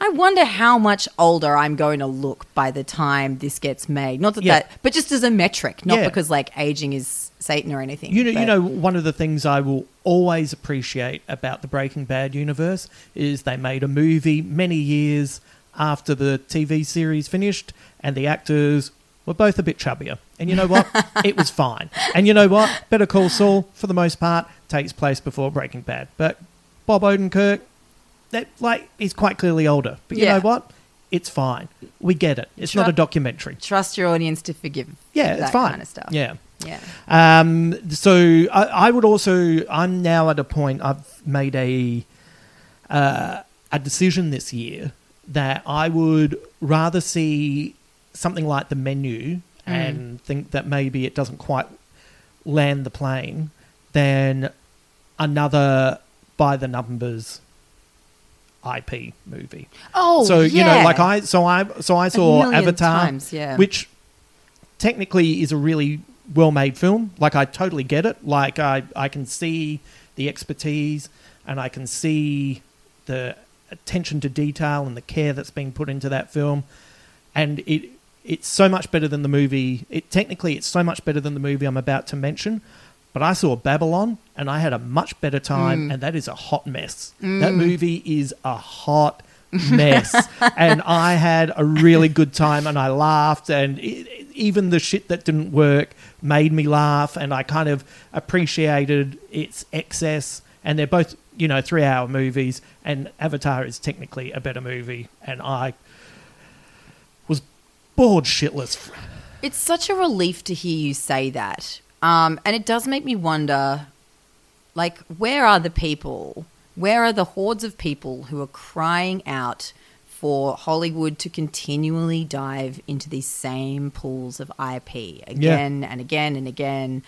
Speaker 2: i wonder how much older i'm going to look by the time this gets made not that
Speaker 1: Yeah.
Speaker 2: that but just as a metric not
Speaker 1: Yeah.
Speaker 2: because like aging is satan or anything
Speaker 1: You know, you know, one of the things I will always appreciate about the Breaking Bad universe is they made a movie many years after the TV series finished, and the actors were both a bit chubbier. And you know what? it was fine. And you know what? Better Call Saul, for the most part, takes place before Breaking Bad. But Bob Odenkirk, that like he's quite clearly older. But you
Speaker 2: Yeah.
Speaker 1: know what? It's fine. We get it. It's not a documentary.
Speaker 2: trust your audience to forgive
Speaker 1: Yeah, it's fine.
Speaker 2: kind of stuff
Speaker 1: Yeah.
Speaker 2: yeah
Speaker 1: Um, so I, I would also. I'm now at a point. I've made a uh, a decision this year that I would rather see something like the menu mm. and think that maybe it doesn't quite land the plane than another by the numbers IP movie.
Speaker 2: oh
Speaker 1: so you know, like I so I so I saw Avatar,
Speaker 2: times, yeah.
Speaker 1: which technically is a really well made film. Like I totally get it. Like I I can see the expertise and I can see the attention to detail and the care that's being put into that film, and it it's so much better than the movie. It technically it's so much better than the movie I'm about to mention. But I saw Babylon and I had a much better time,
Speaker 2: Mm.
Speaker 1: and that is a hot mess. That movie is a hot mess. and I had a really good time and I laughed, and it, even the shit that didn't work made me laugh, and I kind of appreciated its excess. And they're both, you know, three hour movies, and Avatar is technically a better movie, and I was bored shitless.
Speaker 2: It's such a relief to hear you say that. Um, and it does make me wonder like, where are the people? Where are the hordes of people who are crying out for Hollywood to continually dive into these same pools of IP again and again and again?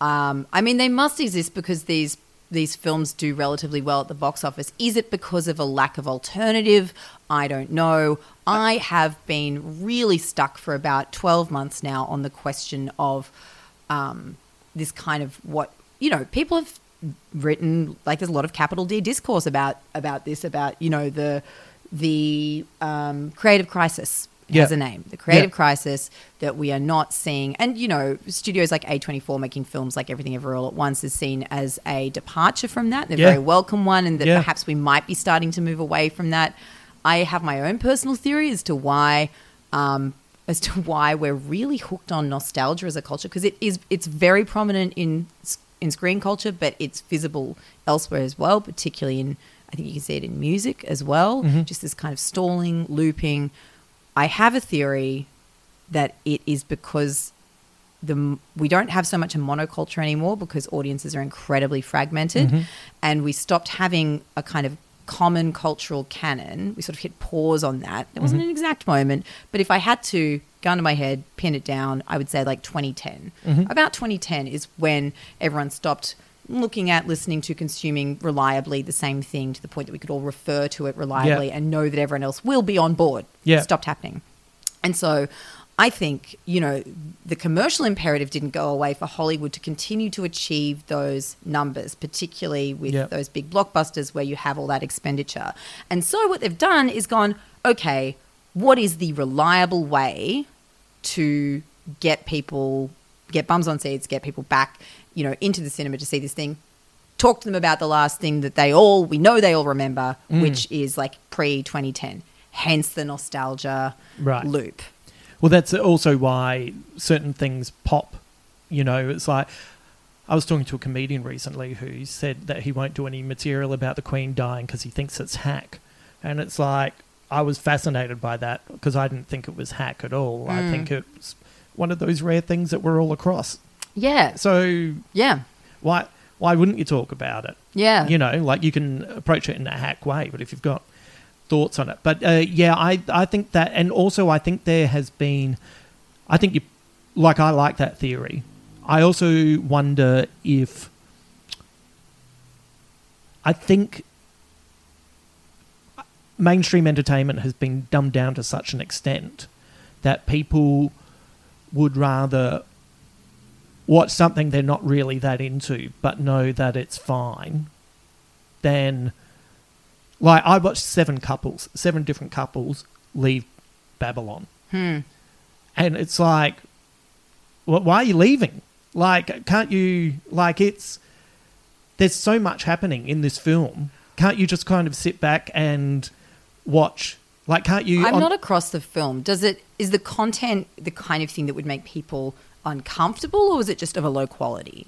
Speaker 2: Um, I mean, they must exist because these these films do relatively well at the box office. Is it because of a lack of alternative? I don't know. I have been really stuck for about twelve months now on the question of um, this kind of what you know. People have written like there's a lot of capital D discourse about about this about you know the the um, creative crisis
Speaker 1: Yeah.
Speaker 2: has a name the creative
Speaker 1: Yeah.
Speaker 2: crisis that we are not seeing and you know studios like A24 making films like Everything ever All at Once is seen as a departure from that they're a
Speaker 1: Yeah.
Speaker 2: very welcome one and that perhaps we might be starting to move away from that I have my own personal theory as to why um, as to why we're really hooked on nostalgia as a culture because it is it's very prominent in in screen culture, but it's visible elsewhere as well, particularly in I think you can see it in music as well. Just this kind of stalling, looping. I have a theory that it is because the we don't have so much a monoculture anymore because audiences are incredibly fragmented, mm-hmm. and we stopped having a kind of common cultural canon, we sort of hit pause on that. There wasn't mm-hmm. an exact moment, but if I had to, gun to my head, pin it down, I would say like 2010. Mm-hmm. About 2010 is when everyone stopped looking at, listening to, consuming reliably the same thing to the point that we could all refer to it reliably
Speaker 1: Yeah.
Speaker 2: and know that everyone else will be on board.
Speaker 1: Yeah.
Speaker 2: It stopped happening. And so I think, you know, the commercial imperative didn't go away for Hollywood to continue to achieve those numbers, particularly with those big blockbusters where you have all that expenditure. And so what they've done is gone, okay, what is the reliable way to get people, get bums on seats, get people back, you know, into the cinema to see this thing? Talk to them about the last thing that they all, we know they all remember, mm. which is like pre 2010. Hence the nostalgia
Speaker 1: Right.
Speaker 2: loop.
Speaker 1: Well, that's also why certain things pop. You know, it's like I was talking to a comedian recently who said that he won't do any material about the Queen dying because he thinks it's hack, and it's like I was fascinated by that because I didn't think it was hack at all. I mm. think it's one of those rare things that we're all across.
Speaker 2: Yeah.
Speaker 1: So
Speaker 2: Yeah.
Speaker 1: why why wouldn't you talk about it?
Speaker 2: Yeah.
Speaker 1: You know, like you can approach it in a hack way, but if you've got thoughts on it, but uh, yeah, I I think that, and also I think there has been, I think you, like I like that theory. I also wonder if, I think mainstream entertainment has been dumbed down to such an extent that people would rather watch something they're not really that into but know that it's fine than like I watched seven couples, seven different couples leave Babylon. Hmm. And it's like well, why are you leaving? Like can't you like it's there's so much happening in this film. Can't you just kind of sit back and watch? Like can't you
Speaker 2: I'm
Speaker 1: on-
Speaker 2: not across the film. Does it is the content the kind of thing that would make people uncomfortable, or is it just of a low quality?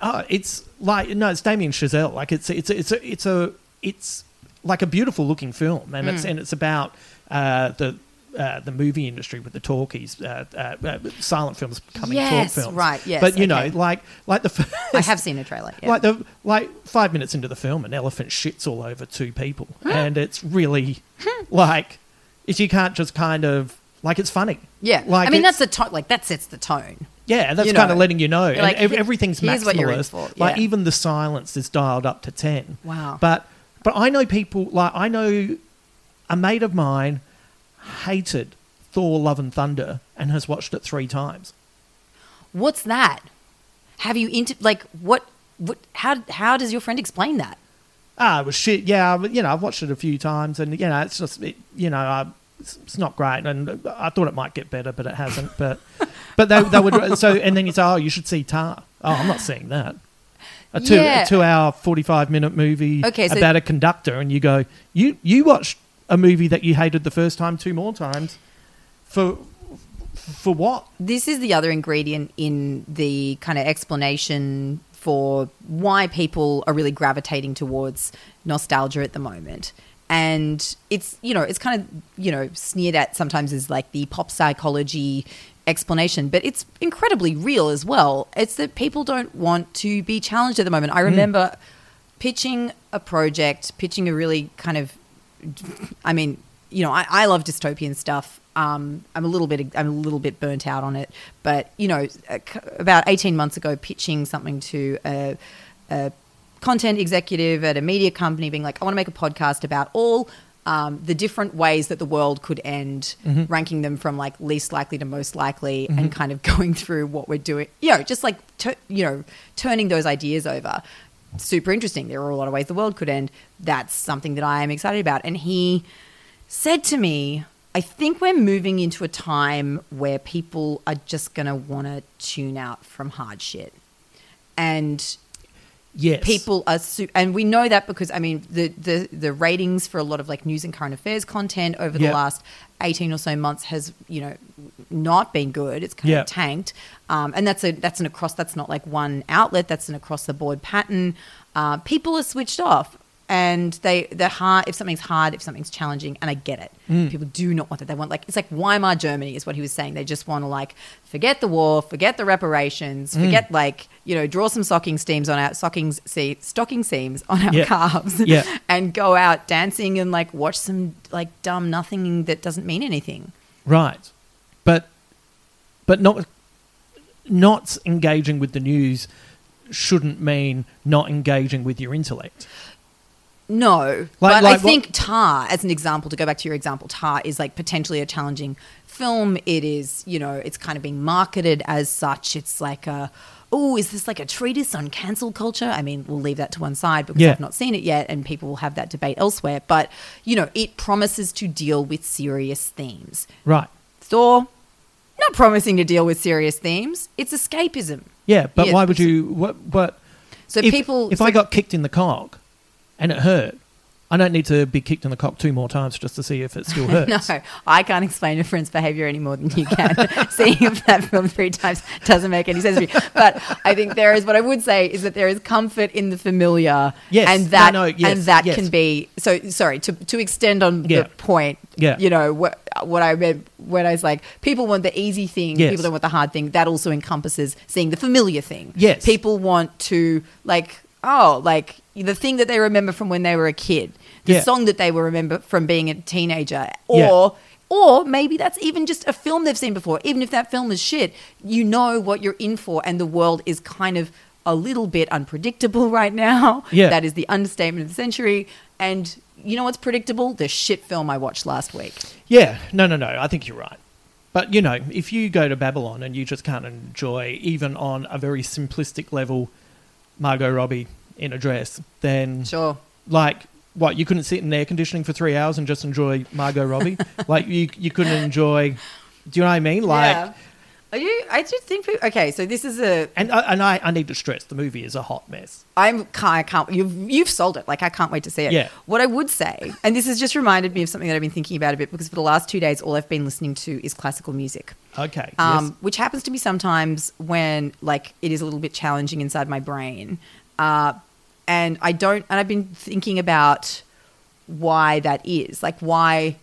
Speaker 1: Oh, it's like no, it's Damien Chazelle. Like it's it's it's a it's a it's like a beautiful looking film, and
Speaker 2: Hmm.
Speaker 1: it's and it's about uh, the. Uh, the movie industry with the talkies, uh, uh, uh, silent films becoming
Speaker 2: Yes,
Speaker 1: talk films.
Speaker 2: right, yes,
Speaker 1: but you know, like like the first,
Speaker 2: I have seen a trailer. Yeah.
Speaker 1: like the like five minutes into the film, an elephant shits all over two people, and it's really like if you can't just kind of like it's funny.
Speaker 2: yeah.
Speaker 1: like
Speaker 2: I mean, that's the tone. Like that sets the tone.
Speaker 1: Yeah, that's
Speaker 2: You
Speaker 1: kind of letting you know.
Speaker 2: Like,
Speaker 1: ev- everything's
Speaker 2: here's what you're in
Speaker 1: maximalist.
Speaker 2: for,
Speaker 1: Like even the silence is dialed up to ten.
Speaker 2: Wow.
Speaker 1: But but I know people like I know a mate of mine hated Thor: Love and Thunder and has watched it three times.
Speaker 2: What's that? Have you inter like what? What? How? How does your friend explain that?
Speaker 1: Ah, it was shit. Yeah, you know, I've watched it a few times, and you know, it's just it, you know, uh, it's, it's not great, and I thought it might get better, but it hasn't. But but they they would so, and then you say, oh, you should see Tar. Oh, I'm not seeing that. A two
Speaker 2: Yeah.
Speaker 1: a two hour forty five minute movie
Speaker 2: Okay, so-
Speaker 1: about a conductor, and you go, you you watched a movie that you hated the first time two more times, for for what?
Speaker 2: this is the other ingredient in the kind of explanation for why people are really gravitating towards nostalgia at the moment. And it's, you know, it's kind of, you know, sneered at sometimes as like the pop psychology explanation, but it's incredibly real as well. It's that people don't want to be challenged at the moment. I remember pitching a project, pitching a really kind of I mean, you know, I, I love dystopian stuff. Um, I'm a little bit I'm a little bit burnt out on it, but you know, about 18 months ago, pitching something to a, a content executive at a media company, being like, I want to make a podcast about all um, the different ways that the world could end, ranking them from like least likely to most likely, and kind of going through what we're doing. You know, just like tu- you know, turning those ideas over super interesting. There are a lot of ways the world could end. That's something that I am excited about. And he said to me, I think we're moving into a time where people are just going to want to tune out from hard shit. And
Speaker 1: Yes,
Speaker 2: people are su- and we know that because I mean the, the the ratings for a lot of like news and current affairs content over the
Speaker 1: Yeah.
Speaker 2: last 18 or so months has you know not been good. It's kind
Speaker 1: Yeah.
Speaker 2: of tanked. Um, and that's a that's an across that's not like one outlet. That's an across the board pattern. Uh, people are switched off and they they're hard if something's hard, if something's challenging, and I get it.
Speaker 1: Mm.
Speaker 2: People do not want that. They want like it's like Weimar Germany is what he was saying. They just want to like forget the war, forget the reparations,
Speaker 1: Mm.
Speaker 2: forget like you know draw some stocking seams on our stockings see, stocking seams on our
Speaker 1: Yeah.
Speaker 2: calves,
Speaker 1: Yeah.
Speaker 2: and go out dancing and like watch some like dumb nothing that doesn't mean anything.
Speaker 1: Right. But but not not engaging with the news shouldn't mean not engaging with your intellect.
Speaker 2: No,
Speaker 1: Like-
Speaker 2: but
Speaker 1: like
Speaker 2: I
Speaker 1: what-
Speaker 2: think Tar, as an example, to go back to your example, Tar is like potentially a challenging film. It is, you know, it's kind of being marketed as such. It's like a, oh, is this like a treatise on cancel culture? I mean, we'll leave that to one side because
Speaker 1: Yeah.
Speaker 2: I've not seen it yet, and people will have that debate elsewhere. But you know, it promises to deal with serious themes.
Speaker 1: Right.
Speaker 2: Thor, not promising to deal with serious themes. It's escapism.
Speaker 1: Yeah, but
Speaker 2: Yeah,
Speaker 1: why would you what but
Speaker 2: So
Speaker 1: if,
Speaker 2: people,
Speaker 1: if
Speaker 2: so-
Speaker 1: I got kicked in the cock and it hurt, I don't need to be kicked in the cock two more times just to see if it still hurts.
Speaker 2: No, I can't explain a friend's behavior any more than you can. Seeing that film three times doesn't make any sense to me. But I think there is what I would say is that there is comfort in the familiar,
Speaker 1: Yes.
Speaker 2: and
Speaker 1: No,
Speaker 2: that
Speaker 1: no, yes,
Speaker 2: and that
Speaker 1: yes.
Speaker 2: can be so. Sorry to to extend on
Speaker 1: Yeah.
Speaker 2: the point.
Speaker 1: Yeah.
Speaker 2: you know what what I meant when I was like, people want the easy thing,
Speaker 1: Yes.
Speaker 2: people don't want the hard thing. That also encompasses seeing the familiar thing.
Speaker 1: Yes.
Speaker 2: people want to like oh like the thing that they remember from when they were a kid, the
Speaker 1: Yeah.
Speaker 2: song that they will remember from being a teenager,
Speaker 1: Yeah.
Speaker 2: or or maybe that's even just a film they've seen before. Even if that film is shit, you know what you're in for, and the world is kind of a little bit unpredictable right now.
Speaker 1: Yeah.
Speaker 2: That is the understatement of the century. And you know what's predictable? The shit film I watched last week.
Speaker 1: Yeah, no, no, no. I think you're right. But you know, if you go to Babylon and you just can't enjoy, even on a very simplistic level, Margot Robbie in a dress, then
Speaker 2: Sure.
Speaker 1: like what you couldn't sit in air conditioning for three hours and just enjoy Margot Robbie. like you, you couldn't enjoy. Do you know what I mean? Like,
Speaker 2: yeah. Are you? I just think. people- Okay, so this is a.
Speaker 1: and I, and I, I need to stress the movie is a hot mess.
Speaker 2: I'm can't, I can't you've you've sold it. Like I can't wait to see it.
Speaker 1: Yeah.
Speaker 2: What I would say, and this has just reminded me of something that I've been thinking about a bit because for the last two days, all I've been listening to is classical music.
Speaker 1: Okay.
Speaker 2: Um,
Speaker 1: yes.
Speaker 2: which happens to be sometimes when like it is a little bit challenging inside my brain, uh, and I don't. And I've been thinking about why that is, like why,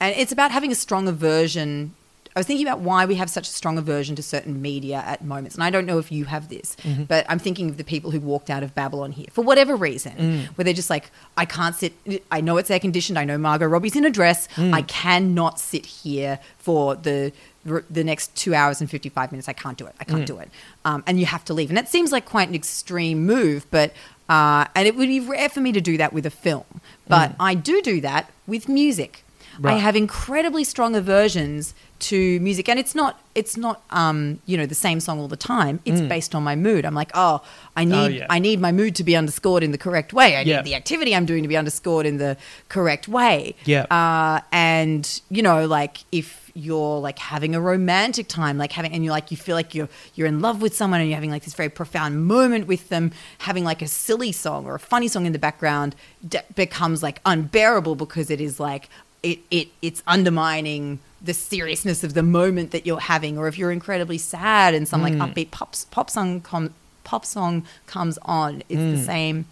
Speaker 2: and it's about having a strong aversion. I was thinking about why we have such a strong aversion to certain media at moments, and I don't know if you have this, mm-hmm. but I'm thinking of the people who walked out of Babylon here for whatever reason, mm. where they're just like, I can't sit. I know it's air conditioned. I know Margot Robbie's in a dress. Mm. I cannot sit here for the the next two hours and 55 minutes. I can't do it. I can't do it. Um, and you have to leave. And that seems like quite an extreme move, but, uh, and it would be rare for me to do that with a film. But I do do that with music. I have incredibly strong aversions to music, and it's not it's not um, you know the same song all the time. It's based on my mood. I'm like, oh, I need
Speaker 1: yeah.
Speaker 2: I need my mood to be underscored in the correct way. I
Speaker 1: Yeah.
Speaker 2: need the activity I'm doing to be underscored in the correct way.
Speaker 1: Yeah.
Speaker 2: Uh, and you know, like if you're like having a romantic time, like having, and you're like, you feel like you're you're in love with someone, and you're having like this very profound moment with them, having like a silly song or a funny song in the background d- becomes like unbearable because it is like it it it's undermining the seriousness of the moment that you're having, or if you're incredibly sad and some like mm. upbeat pop pop song com- pop song comes on, it's the mm. same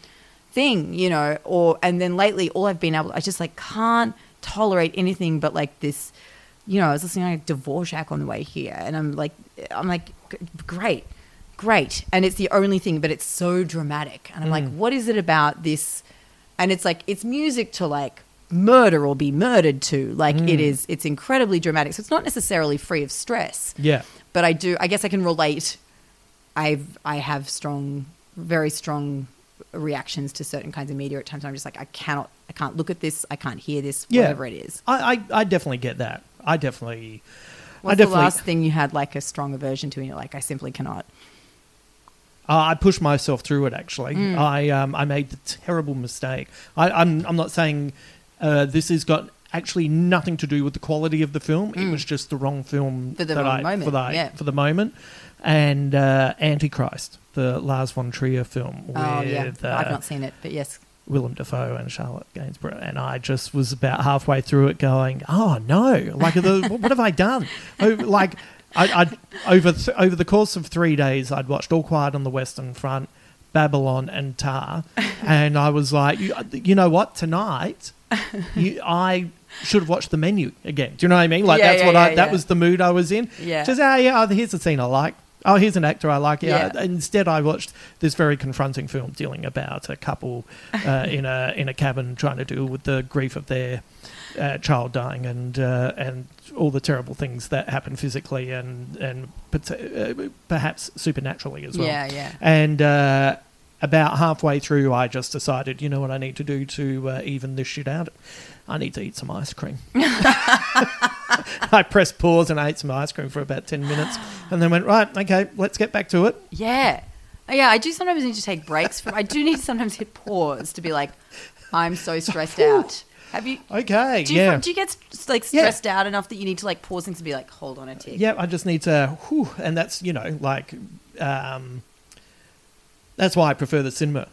Speaker 2: thing, you know. Or and then lately, all I've been able, I just like can't tolerate anything but like this. You know, I was listening to like Dvorak on the way here, and I'm like, I'm like, great, great, and it's the only thing, but it's so dramatic, and I'm like, mm. what is it about this? And it's like it's music to like murder or be murdered to like it is it's incredibly dramatic so it's not necessarily free of stress
Speaker 1: yeah.
Speaker 2: but I do. I guess I can relate. I've I have strong, very strong reactions to certain kinds of media at times. I'm just like I cannot, I can't look at this, I can't hear this,
Speaker 1: Yeah.
Speaker 2: whatever it is.
Speaker 1: I, I, I definitely get that. I definitely.
Speaker 2: What's
Speaker 1: I
Speaker 2: the last thing you had like a strong aversion to, and you're like, I simply cannot.
Speaker 1: Uh, I pushed myself through it. Actually,
Speaker 2: Mm.
Speaker 1: I um, I made the terrible mistake. I, I'm I'm not saying uh, this has got actually nothing to do with the quality of the film. It was just the wrong film
Speaker 2: Mm. For the wrong
Speaker 1: I,
Speaker 2: moment,
Speaker 1: For the,
Speaker 2: yeah.
Speaker 1: for the moment, and uh, Antichrist, the Lars von Trier film with
Speaker 2: oh yeah,
Speaker 1: uh,
Speaker 2: I've not seen it, but yes,
Speaker 1: Willem Dafoe and Charlotte Gainsbourg, and I just was about halfway through it, going, "Oh no! Like, the, what have I done? Oh, like, I, I over th- over the course of three days, I'd watched All Quiet on the Western Front, Babylon and Tar, and I was like, you, you know what, tonight, you, I should have watched the menu again. Do you know what I mean? Like
Speaker 2: Yeah,
Speaker 1: that's
Speaker 2: yeah,
Speaker 1: what I that
Speaker 2: yeah.
Speaker 1: was the mood I was in.
Speaker 2: Yeah.
Speaker 1: Just ah yeah, oh, here's a scene I like. Oh, here's an actor I like. Yeah.
Speaker 2: Yeah.
Speaker 1: Instead, I watched this very confronting film dealing about a couple uh, in a in a cabin trying to deal with the grief of their uh, child dying and uh, and all the terrible things that happen physically and and uh, perhaps supernaturally as well.
Speaker 2: Yeah, yeah.
Speaker 1: And uh, about halfway through, I just decided, you know what I need to do to uh, even this shit out. I need to eat some ice cream. I pressed pause and I ate some ice cream for about 10 minutes and then went, right, okay, let's get back to it.
Speaker 2: Yeah. Oh, Yeah, I do sometimes need to take breaks from I do need to sometimes hit pause to be like, I'm so stressed out. Have you
Speaker 1: Okay,
Speaker 2: do you,
Speaker 1: yeah.
Speaker 2: do you get like
Speaker 1: Yeah.
Speaker 2: stressed out enough that you need to like pause things to be like, hold on a tick?
Speaker 1: Yeah, I just need to, whew, and that's, you know, like, um, that's why I prefer the cinema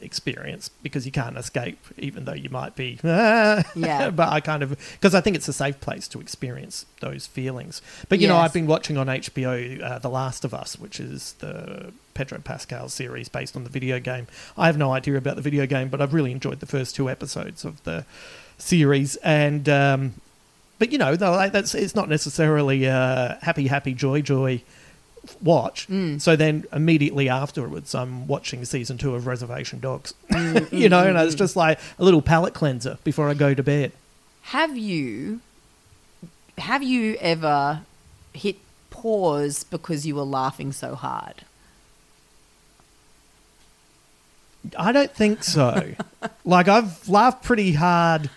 Speaker 1: experience because you can't escape, even though you might be,
Speaker 2: Yeah.
Speaker 1: but I kind of, because I think it's a safe place to experience those feelings. But, you know, I've been watching on HBO uh, The Last of Us, which is the Pedro Pascal series based on the video game. I have no idea about the video game, but I've really enjoyed the first two episodes of the series. And, um, but you know, like, that's it's not necessarily a happy, happy, joy, joy watch.
Speaker 2: Mm.
Speaker 1: So then immediately afterwards, I'm watching season two of Reservation Dogs.
Speaker 2: Mm,
Speaker 1: you know, and it's just like a little palate cleanser before I go to bed.
Speaker 2: Have you have you ever hit pause because you were laughing so hard?
Speaker 1: I don't think so. like I've laughed pretty hard.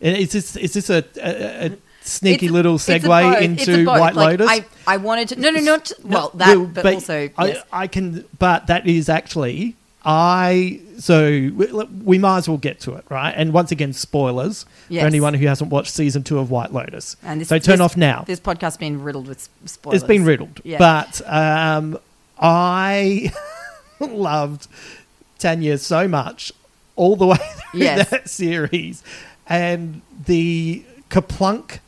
Speaker 1: And Is this is this a, a, a sneaky
Speaker 2: a-
Speaker 1: little segue
Speaker 2: both. It's a
Speaker 1: into. White
Speaker 2: Like,
Speaker 1: Lotus?
Speaker 2: I, I wanted to no no not
Speaker 1: No,
Speaker 2: well that
Speaker 1: well,
Speaker 2: but, also
Speaker 1: I,
Speaker 2: yes.
Speaker 1: I can but that is actually I so we, we might as well get to it right and once again spoilers
Speaker 2: Yes.
Speaker 1: for anyone who hasn't watched season two of White Lotus
Speaker 2: And this-
Speaker 1: so turn
Speaker 2: this-
Speaker 1: off now
Speaker 2: This podcast's been riddled with spoilers.
Speaker 1: it's been riddled
Speaker 2: Yeah.
Speaker 1: but um, I loved Tanya so much all the way through
Speaker 2: Yes.
Speaker 1: that series and the kaplunk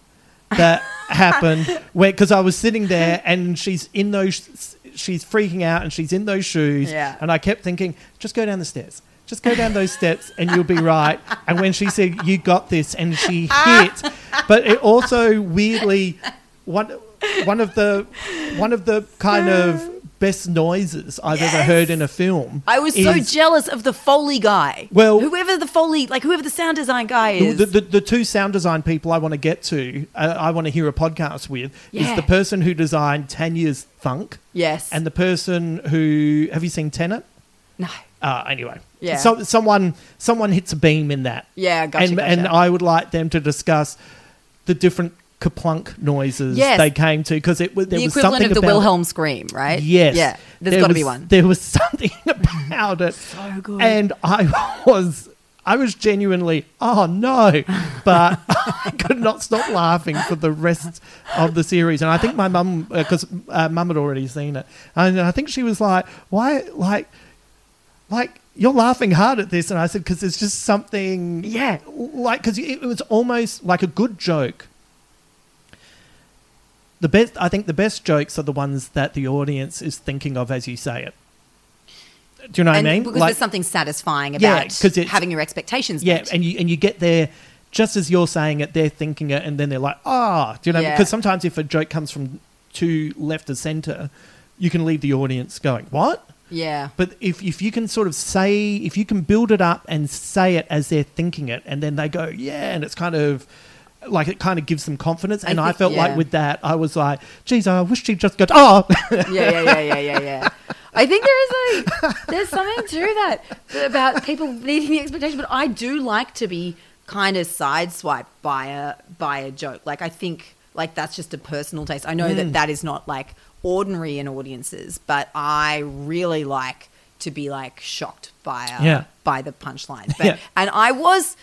Speaker 1: that happened. Where because I was sitting there and she's in those she's freaking out and she's in those shoes.
Speaker 2: Yeah.
Speaker 1: and I kept thinking just go down the stairs. Just go down those steps and you'll be right. And when she said you got this and she hit. But it also weirdly one one of the one of the kind of best noises I've ever heard in a film
Speaker 2: I was so jealous of the Foley guy.
Speaker 1: Well-
Speaker 2: whoever the Foley, like whoever the sound design guy is.
Speaker 1: the, the, the two sound design people I want to get to, uh, I want to hear a podcast with, is the person who designed Tanya's Thunk
Speaker 2: yes,
Speaker 1: and the person who. Have you seen Tenet?
Speaker 2: no,
Speaker 1: Uh, anyway,
Speaker 2: Yeah.
Speaker 1: So, someone someone hits a beam in that.
Speaker 2: Yeah, gotcha,
Speaker 1: And,
Speaker 2: gotcha.
Speaker 1: and I would like them to discuss the different kaplunk noises
Speaker 2: Yes.
Speaker 1: they came to because it was there
Speaker 2: the
Speaker 1: was
Speaker 2: equivalent
Speaker 1: something
Speaker 2: of the
Speaker 1: about
Speaker 2: Wilhelm scream, right?
Speaker 1: Yes.
Speaker 2: yeah. There's
Speaker 1: There
Speaker 2: got to be one.
Speaker 1: There was something about it.
Speaker 2: So good.
Speaker 1: And I was I was genuinely, oh no, but I could not stop laughing for the rest of the series. And I think my mum, because uh, mum had already seen it, and I think she was like, why, like, like you're laughing hard at this, and I said because there's just something,
Speaker 2: Yeah.
Speaker 1: like because it was almost like a good joke. The best, I think, the best jokes are the ones that the audience is thinking of as you say it. Do you know
Speaker 2: and
Speaker 1: what I mean?
Speaker 2: because
Speaker 1: Like-
Speaker 2: there's something satisfying about
Speaker 1: Yeah,
Speaker 2: having your expectations
Speaker 1: yeah,
Speaker 2: met.
Speaker 1: and you and you get there just as you're saying it, they're thinking it, and then they're like, ah, do you know?
Speaker 2: Yeah.
Speaker 1: Because sometimes if a joke comes from too left of center, you can leave the audience going, what?
Speaker 2: yeah.
Speaker 1: But if if you can sort of say, if you can build it up and say it as they're thinking it, and then they go, yeah, and it's kind of. Like it kind of gives them confidence, and I,
Speaker 2: think-
Speaker 1: felt
Speaker 2: yeah.
Speaker 1: like with that, I was like, "Geez, I wish she'd just go." Oh,
Speaker 2: yeah, yeah, yeah, yeah, yeah, yeah. I think there is a there's something to that about people needing the expectation, but I do like to be kind of sideswiped by a by a joke. Like I think like that's just a personal taste. I know
Speaker 1: Mm.
Speaker 2: that that is not like ordinary in audiences, but I really like to be like shocked by a,
Speaker 1: Yeah.
Speaker 2: by the punchline. But,
Speaker 1: Yeah.
Speaker 2: And I was.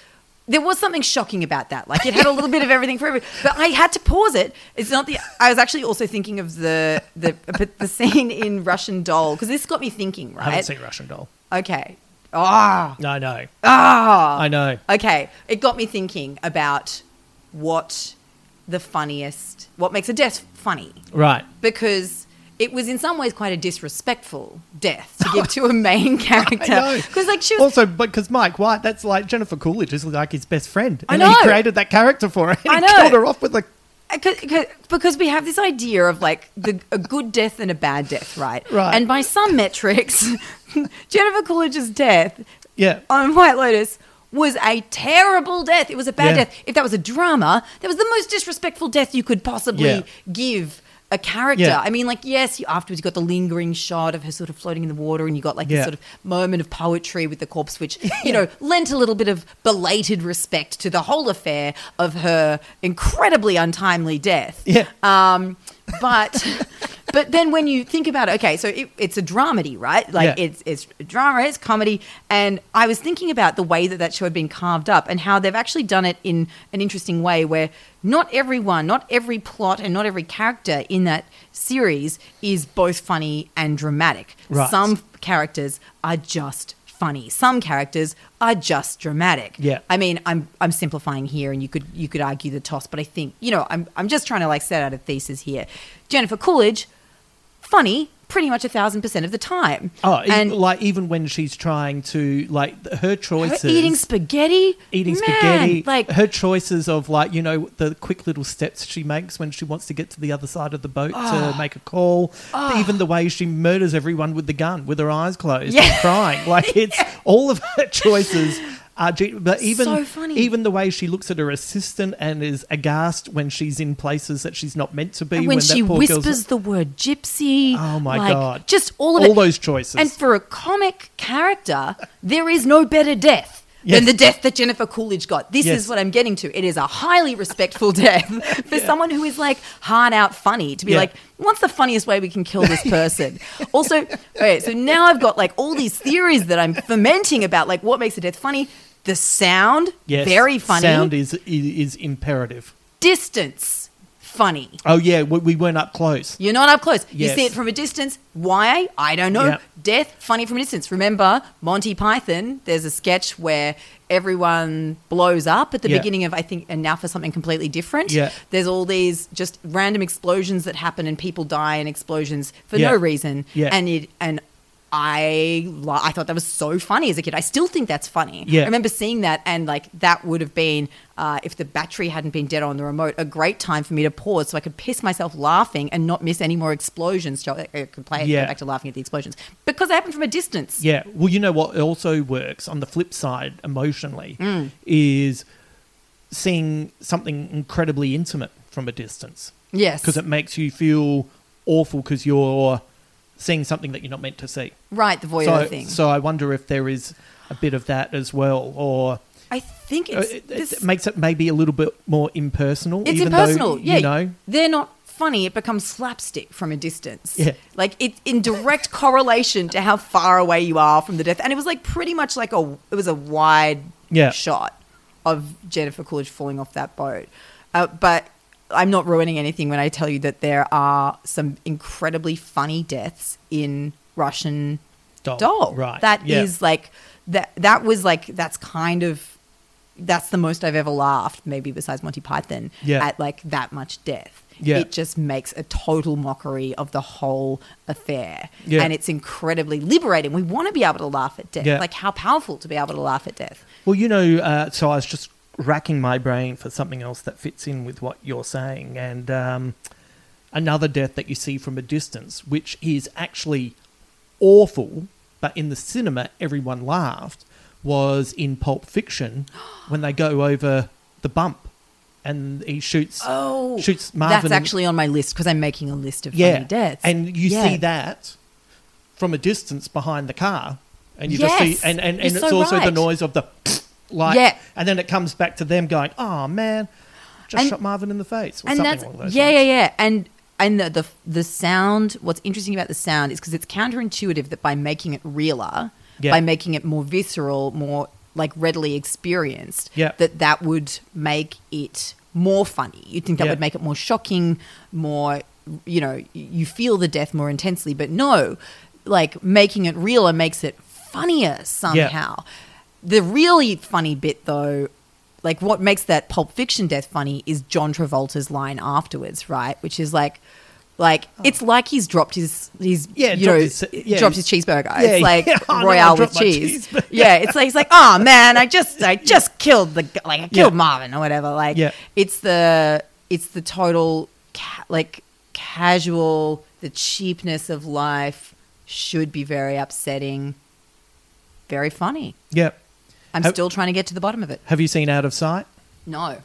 Speaker 2: There was something shocking about that. Like it had a little bit of everything for everyone, but I had to pause it. It's not the. I was actually also thinking of the the the scene in Russian Doll because this got me thinking.
Speaker 1: Right, I haven't seen Russian Doll.
Speaker 2: Okay. Ah.
Speaker 1: No, I know,
Speaker 2: Ah.
Speaker 1: I know.
Speaker 2: Okay. It got me thinking about what the funniest, what makes a death funny,
Speaker 1: Right?
Speaker 2: because it was in some ways quite a disrespectful death to give to a main character. Because like she was
Speaker 1: Also, because Mike White, that's like Jennifer Coolidge is like his best friend.
Speaker 2: I
Speaker 1: And
Speaker 2: know.
Speaker 1: he created that character for her. And
Speaker 2: I
Speaker 1: he
Speaker 2: know.
Speaker 1: killed her off with like uh,
Speaker 2: Because- because- because we have this idea of like the a good death and a bad death, right?
Speaker 1: Right.
Speaker 2: And by some metrics, Jennifer Coolidge's death
Speaker 1: Yeah.
Speaker 2: on White Lotus was a terrible death. It was a bad
Speaker 1: Yeah.
Speaker 2: death. If that was a drama, that was the most disrespectful death you could possibly
Speaker 1: Yeah.
Speaker 2: give a character.
Speaker 1: Yeah.
Speaker 2: I mean, like, yes, you, afterwards you got the lingering shot of her sort of floating in the water, and you got like
Speaker 1: Yeah.
Speaker 2: this sort of moment of poetry with the corpse, which you know lent a little bit of belated respect to the whole affair of her incredibly untimely death.
Speaker 1: Yeah.
Speaker 2: Um, but but then when you think about it, okay, so it, it's a dramedy, right? Like
Speaker 1: Yeah.
Speaker 2: it's it's drama, it's comedy, and I was thinking about the way that that show had been carved up and how they've actually done it in an interesting way, where not everyone, not every plot, and not every character in that series is both funny and dramatic.
Speaker 1: Right.
Speaker 2: Some characters are just funny. Some characters are just dramatic.
Speaker 1: Yeah.
Speaker 2: I mean, I'm I'm simplifying here, and you could you could argue the toss, but I think you know I'm I'm just trying to like set out a thesis here. Jennifer Coolidge, funny, pretty much a thousand percent of the time.
Speaker 1: Oh,
Speaker 2: and
Speaker 1: like even when she's trying to like her
Speaker 2: her
Speaker 1: choices,
Speaker 2: eating spaghetti,
Speaker 1: eating
Speaker 2: man,
Speaker 1: spaghetti,
Speaker 2: like
Speaker 1: her choices of like you know the quick little steps she makes when she wants to get to the other side of the boat
Speaker 2: Ah.
Speaker 1: to make a call, even the way she murders everyone with the gun with her eyes closed
Speaker 2: Yeah.
Speaker 1: and crying, like it's all of her choices. Uh, Ge- but even
Speaker 2: So funny.
Speaker 1: even the way she looks at her assistant and is aghast when she's in places that she's not meant to be.
Speaker 2: and when
Speaker 1: that
Speaker 2: she whispers the word gypsy.
Speaker 1: Oh my
Speaker 2: like,
Speaker 1: God.
Speaker 2: Just all of
Speaker 1: All
Speaker 2: it.
Speaker 1: those choices.
Speaker 2: And for a comic character, there is no better death.
Speaker 1: Yes.
Speaker 2: Than the death that Jennifer Coolidge got. This
Speaker 1: Yes.
Speaker 2: is what I'm getting to. It is a highly respectful death for someone who is like hard out funny to be
Speaker 1: Yeah.
Speaker 2: like, what's the funniest way we can kill this person? also, okay, so now I've got like all these theories that I'm fermenting about like what makes a death funny. The sound,
Speaker 1: Yes,
Speaker 2: very funny.
Speaker 1: Sound is is, is imperative.
Speaker 2: Distance, funny.
Speaker 1: Oh yeah, we, we weren't up close.
Speaker 2: You're not up close. You see it from a distance. Why? I don't know.
Speaker 1: Yeah.
Speaker 2: Death, funny from a distance. Remember Monty Python? There's a sketch where everyone blows up at the
Speaker 1: Yeah.
Speaker 2: beginning of, I think, and now for something completely different.
Speaker 1: Yeah.
Speaker 2: There's all these just random explosions that happen and people die in explosions for
Speaker 1: Yeah.
Speaker 2: no reason.
Speaker 1: Yeah.
Speaker 2: And it and I lo- I thought that was so funny as a kid. I still think that's funny.
Speaker 1: Yeah.
Speaker 2: I remember seeing that and like that would have been uh, if the battery hadn't been dead on the remote, a great time for me to pause so I could piss myself laughing and not miss any more explosions. So I could play
Speaker 1: Yeah.
Speaker 2: go back to laughing at the explosions because they happen from a distance.
Speaker 1: Yeah. Well, you know what also works on the flip side emotionally
Speaker 2: Mm.
Speaker 1: is seeing something incredibly intimate from a distance
Speaker 2: Yes,
Speaker 1: because it makes you feel awful because you're seeing something that you're not meant to see.
Speaker 2: right the voyeur
Speaker 1: so,
Speaker 2: thing.
Speaker 1: so I wonder if there is a bit of that as well, or
Speaker 2: I think
Speaker 1: uh,
Speaker 2: it's
Speaker 1: it, it makes it maybe a little bit more impersonal.
Speaker 2: It's
Speaker 1: even
Speaker 2: impersonal.
Speaker 1: Though,
Speaker 2: yeah,
Speaker 1: You know.
Speaker 2: they're not funny. It becomes slapstick from a distance.
Speaker 1: Yeah.
Speaker 2: like it's in direct correlation to how far away you are from the death. And it was like pretty much like a it was a wide
Speaker 1: Yeah.
Speaker 2: shot of Jennifer Coolidge falling off that boat. Uh, but I'm not ruining anything when I tell you that there are some incredibly funny deaths in Russian
Speaker 1: Doll.
Speaker 2: doll.
Speaker 1: Right.
Speaker 2: That is
Speaker 1: Yeah.
Speaker 2: like that. That was like that's kind of that's the most I've ever laughed, maybe besides Monty Python,
Speaker 1: Yeah.
Speaker 2: at like that much death.
Speaker 1: Yeah.
Speaker 2: It just makes a total mockery of the whole affair.
Speaker 1: Yeah.
Speaker 2: And it's incredibly liberating. We want to be able to laugh at death.
Speaker 1: Yeah.
Speaker 2: Like how powerful to be able to laugh at death.
Speaker 1: Well, you know, uh, so I was just racking my brain for something else that fits in with what you're saying, and um, another death that you see from a distance, which is actually awful, but in the cinema everyone laughed, was in Pulp Fiction when they go over the bump and he shoots
Speaker 2: Oh,
Speaker 1: shoots Marvin.
Speaker 2: That's actually on my list because I'm making a list of
Speaker 1: yeah,
Speaker 2: funny deaths.
Speaker 1: and you
Speaker 2: Yeah.
Speaker 1: see that from a distance behind the car, and you just see, and and, and it's
Speaker 2: so
Speaker 1: also the noise of the like,
Speaker 2: Yeah.
Speaker 1: and then it comes back to them going, "Oh man, just
Speaker 2: And-
Speaker 1: shot Marvin in the face," or
Speaker 2: and
Speaker 1: something
Speaker 2: that's yeah,
Speaker 1: lines.
Speaker 2: yeah, yeah. And and the, the the sound. What's interesting about the sound is because it's counterintuitive that by making it realer,
Speaker 1: Yeah.
Speaker 2: by making it more visceral, more like readily experienced,
Speaker 1: Yeah.
Speaker 2: that that would make it more funny. You'd think that
Speaker 1: Yeah.
Speaker 2: would make it more shocking, more you know, you feel the death more intensely. But no, like making it realer makes it funnier somehow. The really funny bit though like what makes that Pulp Fiction death funny is John Travolta's line afterwards, right? Which is like, Like it's like he's dropped his his
Speaker 1: Yeah,
Speaker 2: you
Speaker 1: dropped
Speaker 2: know
Speaker 1: his- yeah,
Speaker 2: dropped his cheeseburger.
Speaker 1: yeah,
Speaker 2: it's like
Speaker 1: yeah. Oh, no,
Speaker 2: Royale with cheese. Yeah, it's like he's like, oh man, I just I just killed the like I killed. Marvin or whatever. Like
Speaker 1: Yeah.
Speaker 2: it's the it's the total ca- like casual the cheapness of life should be very upsetting, very funny.
Speaker 1: Yeah.
Speaker 2: I'm
Speaker 1: Have-
Speaker 2: still trying to get to the bottom of it.
Speaker 1: Have you seen Out of Sight?
Speaker 2: No,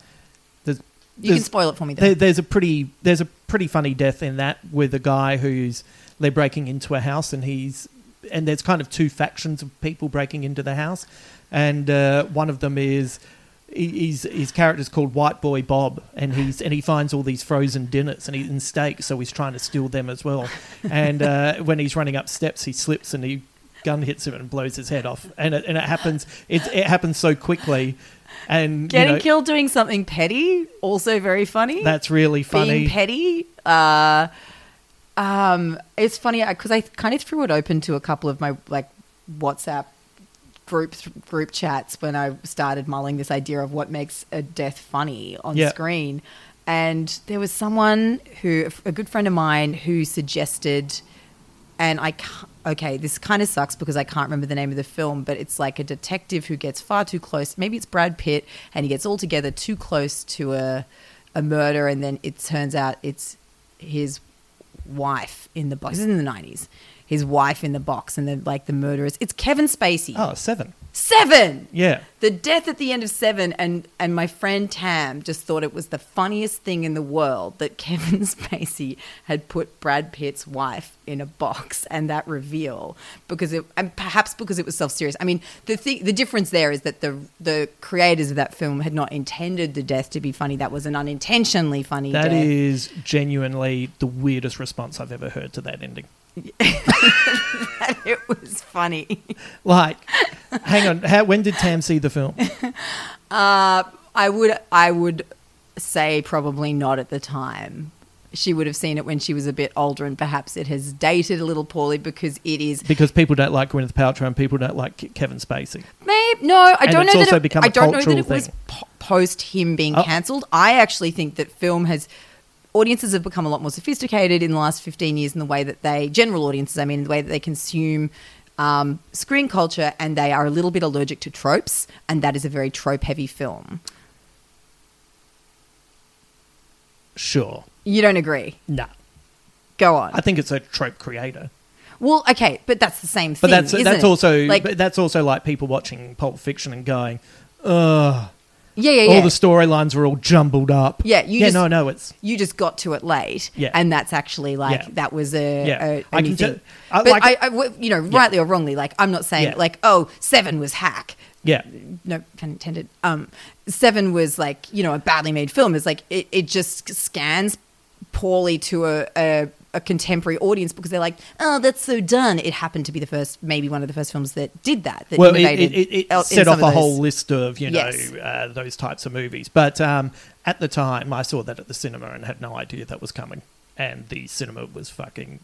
Speaker 1: There's,
Speaker 2: you can
Speaker 1: there's-
Speaker 2: spoil it for me.
Speaker 1: there- there's a pretty there's a pretty funny death in that with a guy who's they're breaking into a house and he's and there's kind of two factions of people breaking into the house, and uh, one of them is. he- He's, his character's called White Boy Bob, and he's and he finds all these frozen dinners and, he, and steaks, so he's trying to steal them as well. And uh, when he's running up steps, he slips and he gun hits him and blows his head off. And it, and it happens it, it happens so quickly, and you
Speaker 2: Getting
Speaker 1: know,
Speaker 2: killed doing something petty, also very funny.
Speaker 1: That's really funny.
Speaker 2: Being petty. Uh, um, it's funny because I kind of threw it open to a couple of my like WhatsApp group group chats when I started mulling this idea of what makes a death funny on
Speaker 1: Yeah.
Speaker 2: screen. And there was someone who, a good friend of mine, who suggested, and I can't, okay, this kind of sucks because I can't remember the name of the film, but it's like a detective who gets far too close. Maybe it's Brad Pitt, and he gets altogether too close to a, a murder, and then it turns out it's his wife in the box. This is in the 90s. His wife in the box, and then like the murderers. It's Kevin Spacey.
Speaker 1: Oh, seven.
Speaker 2: Seven!
Speaker 1: Yeah.
Speaker 2: The death at the end of Seven, and and my friend Tam just thought it was the funniest thing in the world that Kevin Spacey had put Brad Pitt's wife in a box, and that reveal because it, and perhaps because it was self serious. I mean, the thing, the difference there is that the the creators of that film had not intended the death to be funny. That was an unintentionally funny.
Speaker 1: That
Speaker 2: death.
Speaker 1: is genuinely the weirdest response I've ever heard to that ending.
Speaker 2: it was funny.
Speaker 1: Like, hang on, how, when did Tam see the film?
Speaker 2: Uh, I would I would say probably not at the time. She would have seen it when she was a bit older, and perhaps it has dated a little poorly because it is.
Speaker 1: Because people don't like Gwyneth Paltrow and people don't like Kevin Spacey.
Speaker 2: Maybe no, I
Speaker 1: And
Speaker 2: don't know that. It, I
Speaker 1: a
Speaker 2: don't know that it was
Speaker 1: thing.
Speaker 2: po- post him being
Speaker 1: Oh.
Speaker 2: cancelled. I actually think that film has audiences have become a lot more sophisticated in the last fifteen years in the way that they general audiences. I mean, the way that they consume. Um, screen culture, and they are a little bit allergic to tropes, and that is a very trope-heavy film.
Speaker 1: Sure.
Speaker 2: You don't agree?
Speaker 1: No.
Speaker 2: Go on.
Speaker 1: I think it's a trope creator.
Speaker 2: Well, okay, but that's the same thing.
Speaker 1: But that's that's
Speaker 2: it?
Speaker 1: also
Speaker 2: like
Speaker 1: but that's also like people watching Pulp Fiction and going, ugh.
Speaker 2: Yeah, yeah, yeah.
Speaker 1: All the storylines were all jumbled up.
Speaker 2: Yeah, you
Speaker 1: yeah,
Speaker 2: just-
Speaker 1: no, no, it's
Speaker 2: you just got to it late,
Speaker 1: Yeah.
Speaker 2: and that's actually like
Speaker 1: Yeah.
Speaker 2: that was a,
Speaker 1: Yeah.
Speaker 2: a, a
Speaker 1: I can
Speaker 2: thing.
Speaker 1: t- I
Speaker 2: but
Speaker 1: like-
Speaker 2: I, I you know, rightly or wrongly, like I'm not saying
Speaker 1: Yeah.
Speaker 2: like oh seven was hack.
Speaker 1: yeah.
Speaker 2: No pun intended. Um, Seven was like you know a badly made film. It's like it, it just scans poorly to a, a a contemporary audience because they're like, oh, that's so done. It happened to be the first, maybe one of the first films that did that. that
Speaker 1: Well, it, it, it,
Speaker 2: el-
Speaker 1: set off a whole list of you know
Speaker 2: Yes.
Speaker 1: uh, those types of movies. But um, at the time, I saw that at the cinema and had no idea that was coming. And the cinema was fucking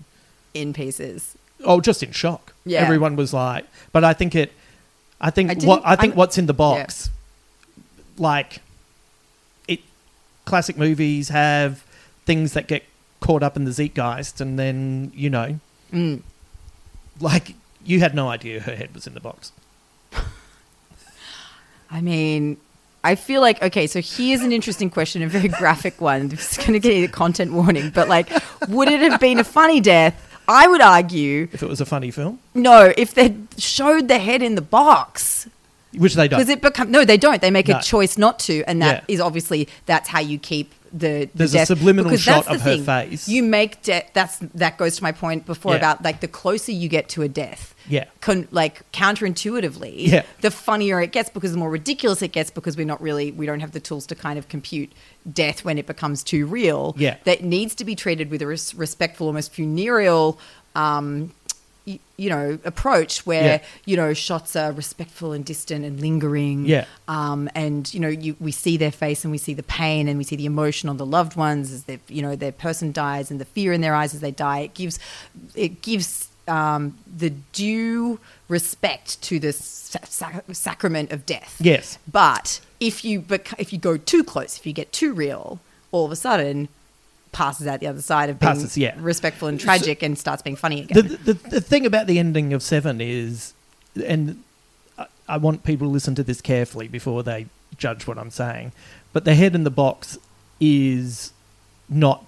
Speaker 2: in pieces.
Speaker 1: oh, just in shock.
Speaker 2: Yeah.
Speaker 1: everyone was like. But I think it. I think
Speaker 2: I
Speaker 1: what I think
Speaker 2: I'm-
Speaker 1: what's in the box, like, it. Classic movies have things that get caught up in the zeitgeist, and then you know,
Speaker 2: Mm.
Speaker 1: like you had no idea her head was in the box.
Speaker 2: I mean, I feel like okay. So here's an interesting question, a very graphic one. It's going to get a content warning, but like, would it have been a funny death? I would argue
Speaker 1: If it was a funny film,
Speaker 2: no. If they showed the head in the box,
Speaker 1: which they don't.
Speaker 2: because it become no, they don't. They make
Speaker 1: No.
Speaker 2: a choice not to, and that is
Speaker 1: Yeah.
Speaker 2: obviously that's how you keep the. the
Speaker 1: There's a subliminal
Speaker 2: Because
Speaker 1: shot of her
Speaker 2: thing.
Speaker 1: face.
Speaker 2: You make death. That's that goes to my point before
Speaker 1: Yeah.
Speaker 2: about like the closer you get to a death.
Speaker 1: Yeah.
Speaker 2: Con, like counterintuitively,
Speaker 1: Yeah.
Speaker 2: the funnier it gets because the more ridiculous it gets because we're not really we don't have the tools to kind of compute death when it becomes too real.
Speaker 1: Yeah.
Speaker 2: that needs to be treated with a res- respectful, almost funereal. Um, you know, approach where
Speaker 1: Yeah.
Speaker 2: you know shots are respectful and distant and lingering.
Speaker 1: Yeah.
Speaker 2: Um, and you know, you, we see their face and we see the pain and we see the emotion on the loved ones as they, you know, their person dies and the fear in their eyes as they die. It gives, it gives um, the due respect to the sac- sacrament of death.
Speaker 1: Yes.
Speaker 2: But if you bec- if you go too close, if you get too real, all of a sudden passes out the other side of being
Speaker 1: Passes, yeah.
Speaker 2: respectful and tragic and starts being funny again.
Speaker 1: the, the, the thing about the ending of Seven is, and I, I want people to listen to this carefully before they judge what I'm saying, but the head in the box is not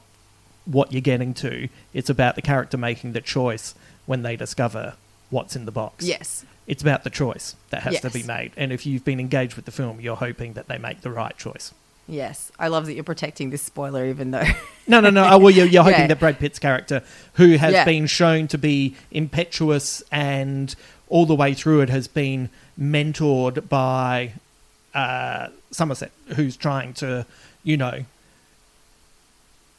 Speaker 1: what you're getting to. It's about the character making the choice when they discover what's in the box.
Speaker 2: yes.
Speaker 1: It's about the choice that has to be made. And if you've been engaged with the film, you're hoping that they make the right choice.
Speaker 2: Yes. I love that you're protecting this spoiler, even though.
Speaker 1: No, no, no. Oh, well, you're, you're hoping
Speaker 2: Yeah.
Speaker 1: that Brad Pitt's character, who has
Speaker 2: Yeah.
Speaker 1: been shown to be impetuous and all the way through it has been mentored by uh, Somerset, who's trying to, you know,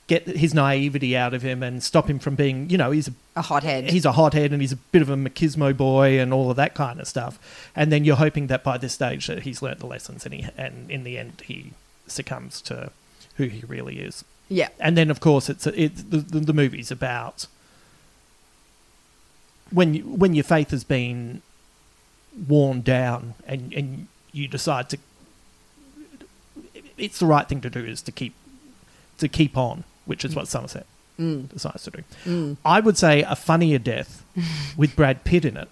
Speaker 1: get his naivety out of him and stop him from being, you know, he's a
Speaker 2: a hothead.
Speaker 1: he's a hothead and he's a bit of a machismo boy and all of that kind of stuff. And then you're hoping that by this stage that he's learnt the lessons and he and in the end he succumbs to who he really is.
Speaker 2: yeah.
Speaker 1: And then of course it's it's the, the, the movie's about when you, when your faith has been worn down and and you decide to it's the right thing to do is to keep to keep on, which is what Somerset mm. decides to do. Mm. I would say a funnier death with Brad Pitt in it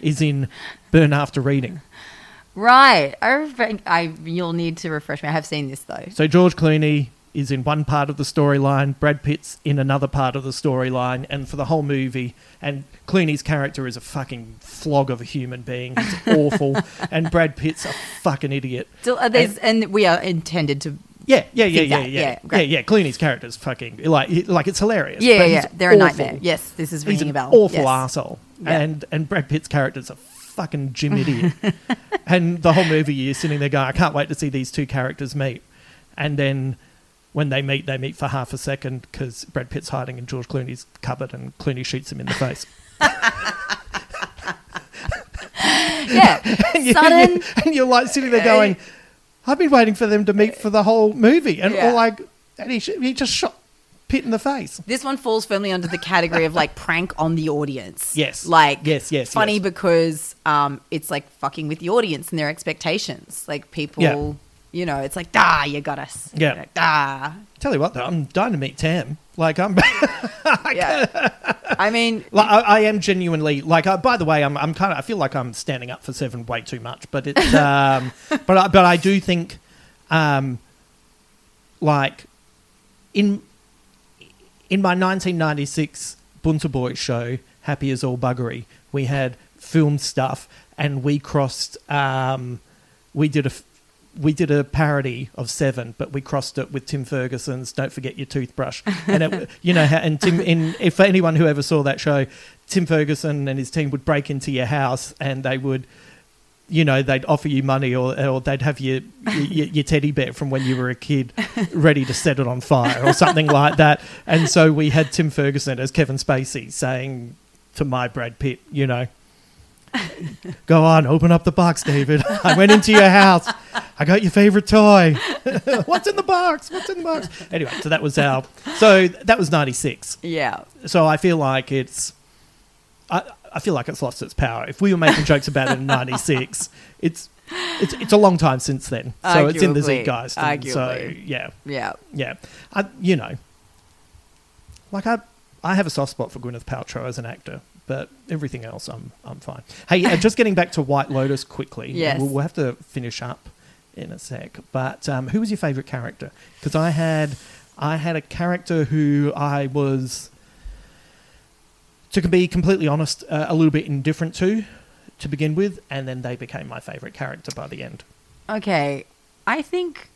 Speaker 1: is in Burn After Reading.
Speaker 2: Right. I think I you'll need to refresh me. I have seen this though.
Speaker 1: So George Clooney is in one part of the storyline, Brad Pitt's in another part of the storyline, and for the whole movie, and Clooney's character is a fucking flog of a human being. He's awful, and Brad Pitt's a fucking idiot.
Speaker 2: Uh, there's, and, we are intended to.
Speaker 1: Yeah, yeah, yeah, yeah, yeah,
Speaker 2: yeah,
Speaker 1: yeah, yeah. Clooney's character's fucking like, like it's hilarious.
Speaker 2: Yeah, yeah, they're a nightmare. Yes, this is
Speaker 1: reading
Speaker 2: about.
Speaker 1: He's an
Speaker 2: a bell.
Speaker 1: awful
Speaker 2: yes.
Speaker 1: asshole,
Speaker 2: Yeah.
Speaker 1: and and Brad Pitt's character's a fucking Jim idiot. and the whole movie, you're sitting there going, I can't wait to see these two characters meet. And then when they meet, they meet for half a second because Brad Pitt's hiding in George Clooney's cupboard, and Clooney shoots him in the face.
Speaker 2: Yeah,
Speaker 1: and, you,
Speaker 2: sudden.
Speaker 1: and you're like sitting there going, I've been waiting for them to meet for the whole movie, and
Speaker 2: Yeah.
Speaker 1: all like, and he he just shot Pitt in the face.
Speaker 2: This one falls firmly under the category of like prank on the audience.
Speaker 1: Yes.
Speaker 2: Like
Speaker 1: Yes, yes,
Speaker 2: funny
Speaker 1: yes.
Speaker 2: because um it's like fucking with the audience and their expectations. Like people
Speaker 1: Yeah.
Speaker 2: you know, it's like, ah, you got us.
Speaker 1: Yeah.
Speaker 2: Like, ah.
Speaker 1: Tell you what, though, I'm dying to meet Tam. Like I'm.
Speaker 2: Yeah. I mean
Speaker 1: Like, I, I am genuinely like. By the way, I'm. I'm kind of. I feel like I'm standing up for Seven way too much, but it's. Um, but I, but I do think, um, like, in in my 1996 Bunta Boy show, Happy as All Buggery, we had film stuff, and we crossed. Um, we did a. We did a parody of Seven, but we crossed it with Tim Ferguson's "Don't Forget Your Toothbrush," and it, you know, and Tim. In if anyone who ever saw that show, Tim Ferguson and his team would break into your house and they would, you know, they'd offer you money or or they'd have your your, your teddy bear from when you were a kid ready to set it on fire or something like that. And so we had Tim Ferguson as Kevin Spacey saying to my Brad Pitt, you know. Go on, open up the box, David. I went into your house. I got your favorite toy. What's in the box? What's in the box? Anyway, so that was our. So that was ninety six.
Speaker 2: Yeah.
Speaker 1: So I feel like it's. I, I feel like it's lost its power. If we were making jokes about it in '96, it's it's it's a long time since then. So it's in the
Speaker 2: Arguably.
Speaker 1: zeitgeist. and So yeah,
Speaker 2: Yeah.
Speaker 1: yeah. I, you know, like I I have a soft spot for Gwyneth Paltrow as an actor, but everything else I'm I'm fine. Hey, uh, just getting back to White Lotus quickly.
Speaker 2: Yes.
Speaker 1: we'll, we'll have to finish up in a sec. But um, who was your favourite character? Because I had I had a character who I was to be completely honest, uh, a little bit indifferent to to begin with, and then they became my favourite character by the end.
Speaker 2: Okay. I think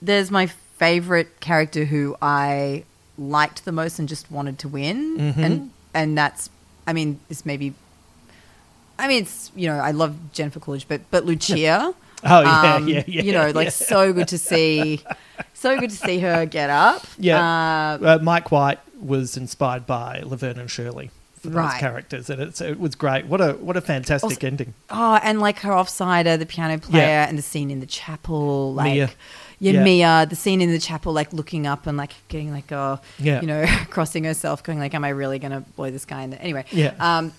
Speaker 2: there's my favorite character who I liked the most and just wanted to win.
Speaker 1: Mhm.
Speaker 2: And and that's I mean, this maybe. I mean it's you know, I love Jennifer Coolidge, but but Lucia.
Speaker 1: Oh yeah,
Speaker 2: um,
Speaker 1: yeah, yeah.
Speaker 2: You know, like
Speaker 1: yeah.
Speaker 2: so good to see so good to see her get up.
Speaker 1: Yeah.
Speaker 2: Uh,
Speaker 1: Uh, Mike White was inspired by Laverne and Shirley for those
Speaker 2: Right.
Speaker 1: characters, and it's, it was great. What a what a fantastic
Speaker 2: Also-
Speaker 1: ending.
Speaker 2: Oh, and like her offsider, the piano player,
Speaker 1: Yeah.
Speaker 2: and the scene in the chapel, like
Speaker 1: Mia.
Speaker 2: Yeah,
Speaker 1: Yeah.
Speaker 2: Mia, the scene in the chapel, like looking up and like getting like, oh,
Speaker 1: Yeah.
Speaker 2: you know, crossing herself, going like, am I really going to blow this guy in the anyway?
Speaker 1: Yeah.
Speaker 2: Um,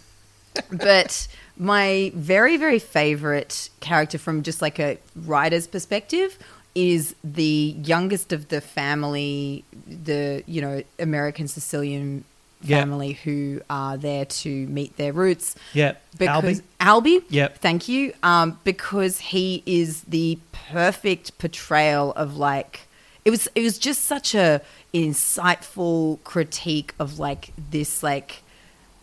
Speaker 2: but my very very favorite character from just like a writer's perspective is the youngest of the family, the you know American Sicilian
Speaker 1: Yeah.
Speaker 2: family who are there to meet their roots.
Speaker 1: Yeah.
Speaker 2: Because
Speaker 1: Albie?
Speaker 2: Albie,
Speaker 1: Yep.
Speaker 2: thank you. Um, because he is the perfect portrayal of like it was. It was just such a insightful critique of like this like,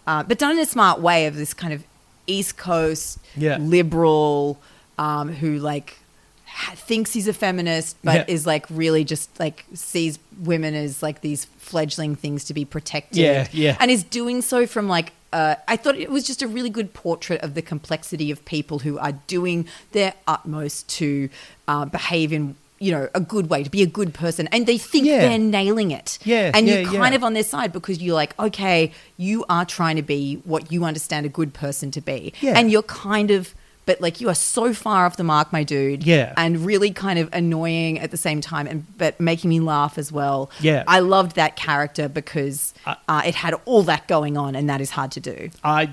Speaker 2: uh, but done in a smart way of this kind of East Coast
Speaker 1: Yeah.
Speaker 2: liberal um, who like thinks he's a feminist but
Speaker 1: Yeah.
Speaker 2: is like really just like sees women as like these fledgling things to be protected
Speaker 1: Yeah, yeah.
Speaker 2: and is doing so from like uh, I thought it was just a really good portrait of the complexity of people who are doing their utmost to uh, behave in you know a good way to be a good person and they think
Speaker 1: Yeah.
Speaker 2: they're nailing it
Speaker 1: Yeah,
Speaker 2: and
Speaker 1: yeah,
Speaker 2: you're kind
Speaker 1: yeah.
Speaker 2: of on their side because you're like okay you are trying to be what you understand a good person to be
Speaker 1: Yeah.
Speaker 2: and you're kind of but like you are so far off the mark my dude
Speaker 1: Yeah.
Speaker 2: and really kind of annoying at the same time and but making me laugh as well
Speaker 1: Yeah.
Speaker 2: i loved that character because
Speaker 1: I-
Speaker 2: uh, it had all that going on and that is hard to do
Speaker 1: I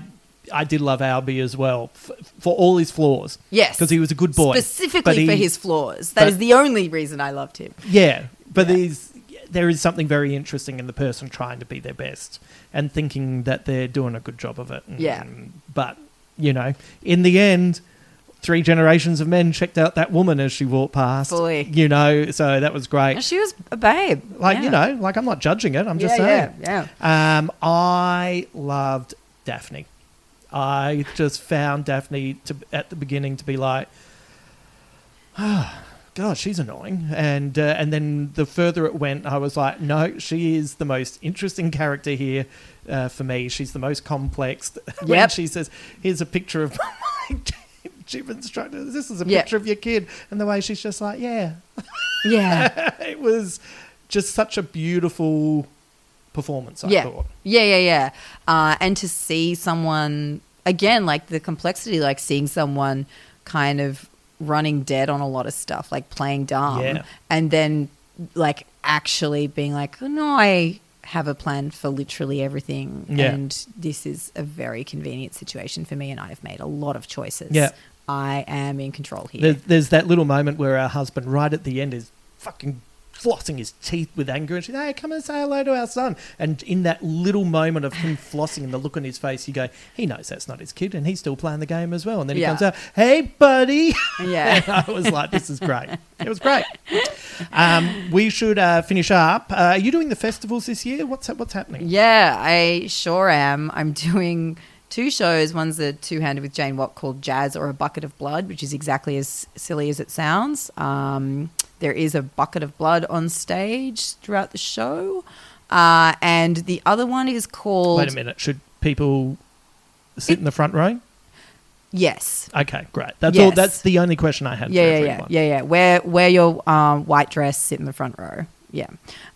Speaker 1: I did love Albie as well f- for all his flaws.
Speaker 2: yes
Speaker 1: because he was a good boy.
Speaker 2: specifically
Speaker 1: he-
Speaker 2: for his flaws That is
Speaker 1: but-
Speaker 2: the only reason i loved him
Speaker 1: Yeah, but
Speaker 2: Yeah.
Speaker 1: there is something very interesting in the person trying to be their best and thinking that they're doing a good job of it. And-
Speaker 2: Yeah.
Speaker 1: but you know, in the end. Three generations of men checked out that woman as she walked past.
Speaker 2: Fully.
Speaker 1: You know, so that was great.
Speaker 2: And she was a babe
Speaker 1: Like,
Speaker 2: Yeah.
Speaker 1: you know, like I'm not judging it. I'm just
Speaker 2: yeah,
Speaker 1: saying.
Speaker 2: yeah yeah
Speaker 1: Um, I loved Daphne. I just found Daphne to at the beginning to be like, oh, God, she's annoying, and uh, and then the further it went, I was like, no, she is the most interesting character here uh, for me. She's the most complex. when she says, "Here's a picture of my gym instructor. This is a
Speaker 2: Yeah.
Speaker 1: picture of your kid," and the way she's just like, yeah,
Speaker 2: yeah
Speaker 1: it was just such a beautiful performance. I
Speaker 2: yeah.
Speaker 1: thought.
Speaker 2: Yeah, yeah, yeah. Uh, and to see someone again, like the complexity, like seeing someone kind of running dead on a lot of stuff, like playing dumb,
Speaker 1: Yeah.
Speaker 2: and then like actually being like, oh, no, I have a plan for literally everything,
Speaker 1: Yeah.
Speaker 2: and this is a very convenient situation for me, and I have made a lot of choices.
Speaker 1: Yeah.
Speaker 2: I am in control here.
Speaker 1: There's, there's that little moment where our husband, right at the end, is fucking flossing his teeth with anger, and she's, "Hey, come and say hello to our son." And in that little moment of him flossing and the look on his face, you go, "He knows that's not his kid, and he's still playing the game as well." And then he
Speaker 2: Yeah.
Speaker 1: comes out, "Hey, buddy."
Speaker 2: Yeah.
Speaker 1: I was like, "This is great. It was great." Um, we should uh, finish up. Uh, are you doing the festivals this year? What's what's happening?
Speaker 2: Yeah, I sure am. I'm doing two shows. One's a two handed with Jane Watt called Jazz or a Bucket of Blood, which is exactly as silly as it sounds. Um, there is a bucket of blood on stage throughout the show. Uh, and the other one is called.
Speaker 1: Wait a minute. Should people sit in the front row?
Speaker 2: Yes.
Speaker 1: Okay, great. That's all. That's the only question I had.
Speaker 2: Yeah,
Speaker 1: for
Speaker 2: yeah, yeah, yeah, yeah. Wear wear your um, white dress, sit in the front row. Yeah.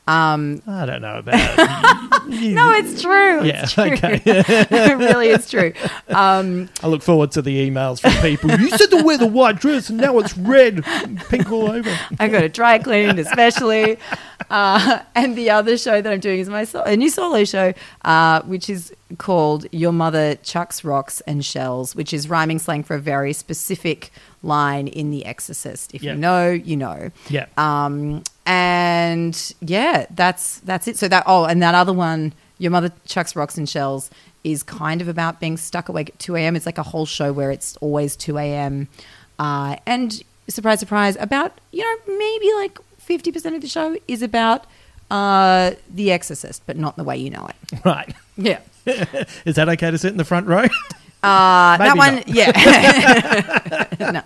Speaker 2: Um,
Speaker 1: I don't know about. it.
Speaker 2: no, it's true.
Speaker 1: Yeah,
Speaker 2: It's true.
Speaker 1: okay.
Speaker 2: it really is true. Um,
Speaker 1: I look forward to the emails from people. You said to wear the white dress, and now it's red, and pink all over.
Speaker 2: I got it dry cleaned, especially. Uh, and the other show that I'm doing is my so- a new solo show, uh, which is called Your Mother Chucks Rocks and Shells, which is rhyming slang for a very specific line in The Exorcist. If
Speaker 1: Yeah.
Speaker 2: you know, you know.
Speaker 1: Yeah.
Speaker 2: Um, and yeah, that's that's it. So that oh, and that other one, Your Mother Chucks Rocks and Shells, is kind of about being stuck awake at two a.m. It's like a whole show where it's always two a.m. Uh, and surprise, surprise, about you know maybe like fifty percent of the show is about uh, The Exorcist, but not the way you know it.
Speaker 1: Right.
Speaker 2: Yeah.
Speaker 1: Is that okay to sit in the front row?
Speaker 2: Uh, that one,
Speaker 1: not.
Speaker 2: yeah. no,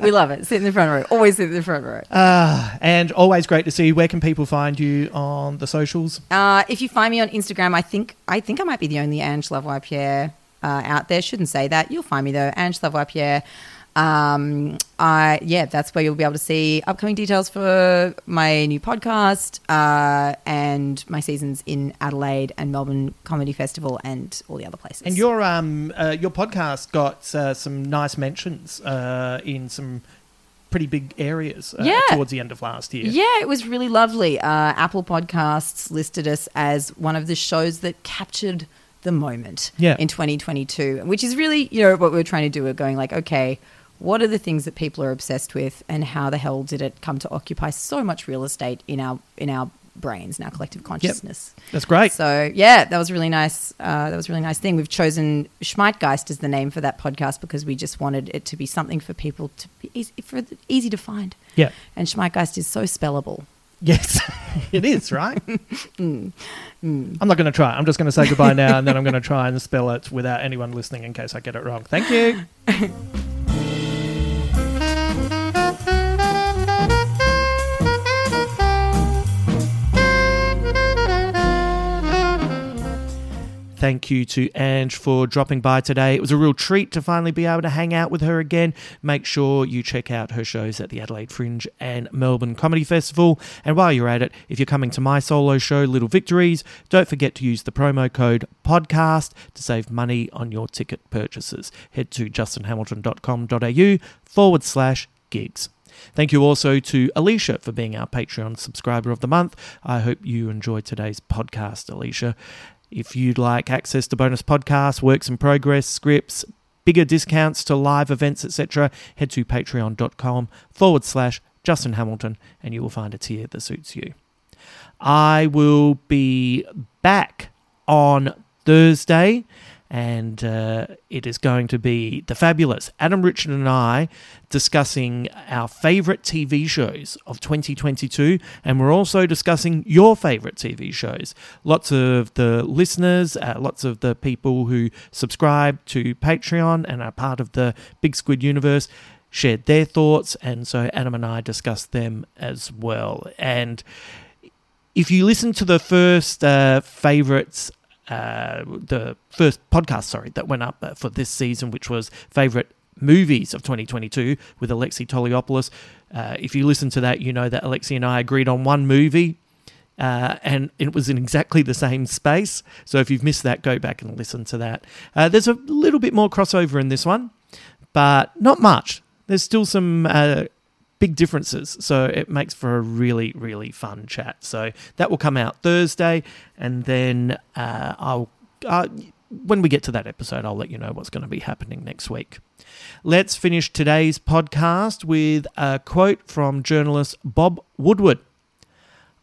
Speaker 2: we love it. Sit in the front row. Always sit in the front row.
Speaker 1: Uh, and always great to see you. Where can people find you on the socials?
Speaker 2: Uh, if you find me on Instagram, I think I think I might be the only Ange Lavoipierre uh, out there. Shouldn't say that. You'll find me though, Ange Lavoipierre. Um, I yeah, that's where you'll be able to see upcoming details for my new podcast uh, and my seasons in Adelaide and Melbourne Comedy Festival and all the other places.
Speaker 1: And your um uh, your podcast got uh, some nice mentions uh, in some pretty big areas uh,
Speaker 2: Yeah.
Speaker 1: towards the end of last year.
Speaker 2: Yeah, it was really lovely. Uh, Apple Podcasts listed us as one of the shows that captured the moment
Speaker 1: Yeah.
Speaker 2: in 2022, which is really, you know, what we're trying to do. We're going like, okay, what are the things that people are obsessed with, and how the hell did it come to occupy so much real estate in our in our brains, in our collective consciousness?
Speaker 1: That's great.
Speaker 2: So yeah, that was a really nice. Uh, that was a really nice thing. We've chosen Schmeitgeist as the name for that podcast because we just wanted it to be something for people to be easy, for easy to find.
Speaker 1: Yeah.
Speaker 2: And Schmeitgeist is so spellable.
Speaker 1: Yes, it is, right?
Speaker 2: Mm.
Speaker 1: I'm not going to try. I'm just going to say goodbye now and then I'm going to try and spell it without anyone listening in case I get it wrong. Thank you. Thank you to Ange for dropping by today. It was a real treat to finally be able to hang out with her again. Make sure you check out her shows at the Adelaide Fringe and Melbourne Comedy Festival. And while you're at it, if you're coming to my solo show, Little Victories, don't forget to use the promo code PODCAST to save money on your ticket purchases. Head to justinhamilton.com.au forward slash gigs. Thank you also to Alicia for being our Patreon subscriber of the month. I hope you enjoyed today's podcast, Alicia. If you'd like access to bonus podcasts, works in progress, scripts, bigger discounts to live events, etc., head to patreon.com forward slash Justin Hamilton and you will find a tier that suits you. I will be back on Thursday and uh, it is going to be the fabulous Adam Richard and I discussing our favorite TV shows of 2022, and we're also discussing your favorite TV shows. Lots of the listeners, uh, lots of the people who subscribe to Patreon and are part of the Big Squid universe shared their thoughts, and so Adam and I discussed them as well. And if you listen to the first uh, favorites uh, the first podcast, sorry, that went up uh, for this season, which was favorite movies of 2022 with Alexi Toliopoulos. Uh, if you listen to that, you know that Alexi and I agreed on one movie. Uh, and it was in exactly the same space. So if you've missed that, go back and listen to that. Uh, there's a little bit more crossover in this one, but not much. There's still some uh, big differences. So it makes for a really, really fun chat. So that will come out Thursday, and then uh, I'll. Uh, when we get to that episode, I'll let you know what's going to be happening next week. Let's finish today's podcast with a quote from journalist Bob Woodward.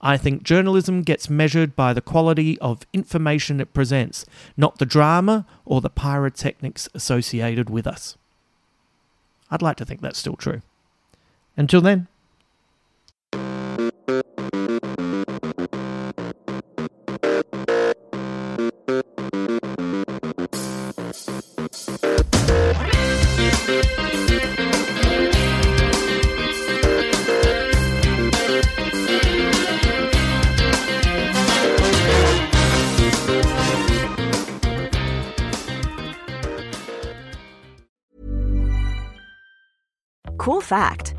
Speaker 1: I think journalism gets measured by the quality of information it presents, not the drama or the pyrotechnics associated with us. I'd like to think that's still true. Until then.
Speaker 4: Cool fact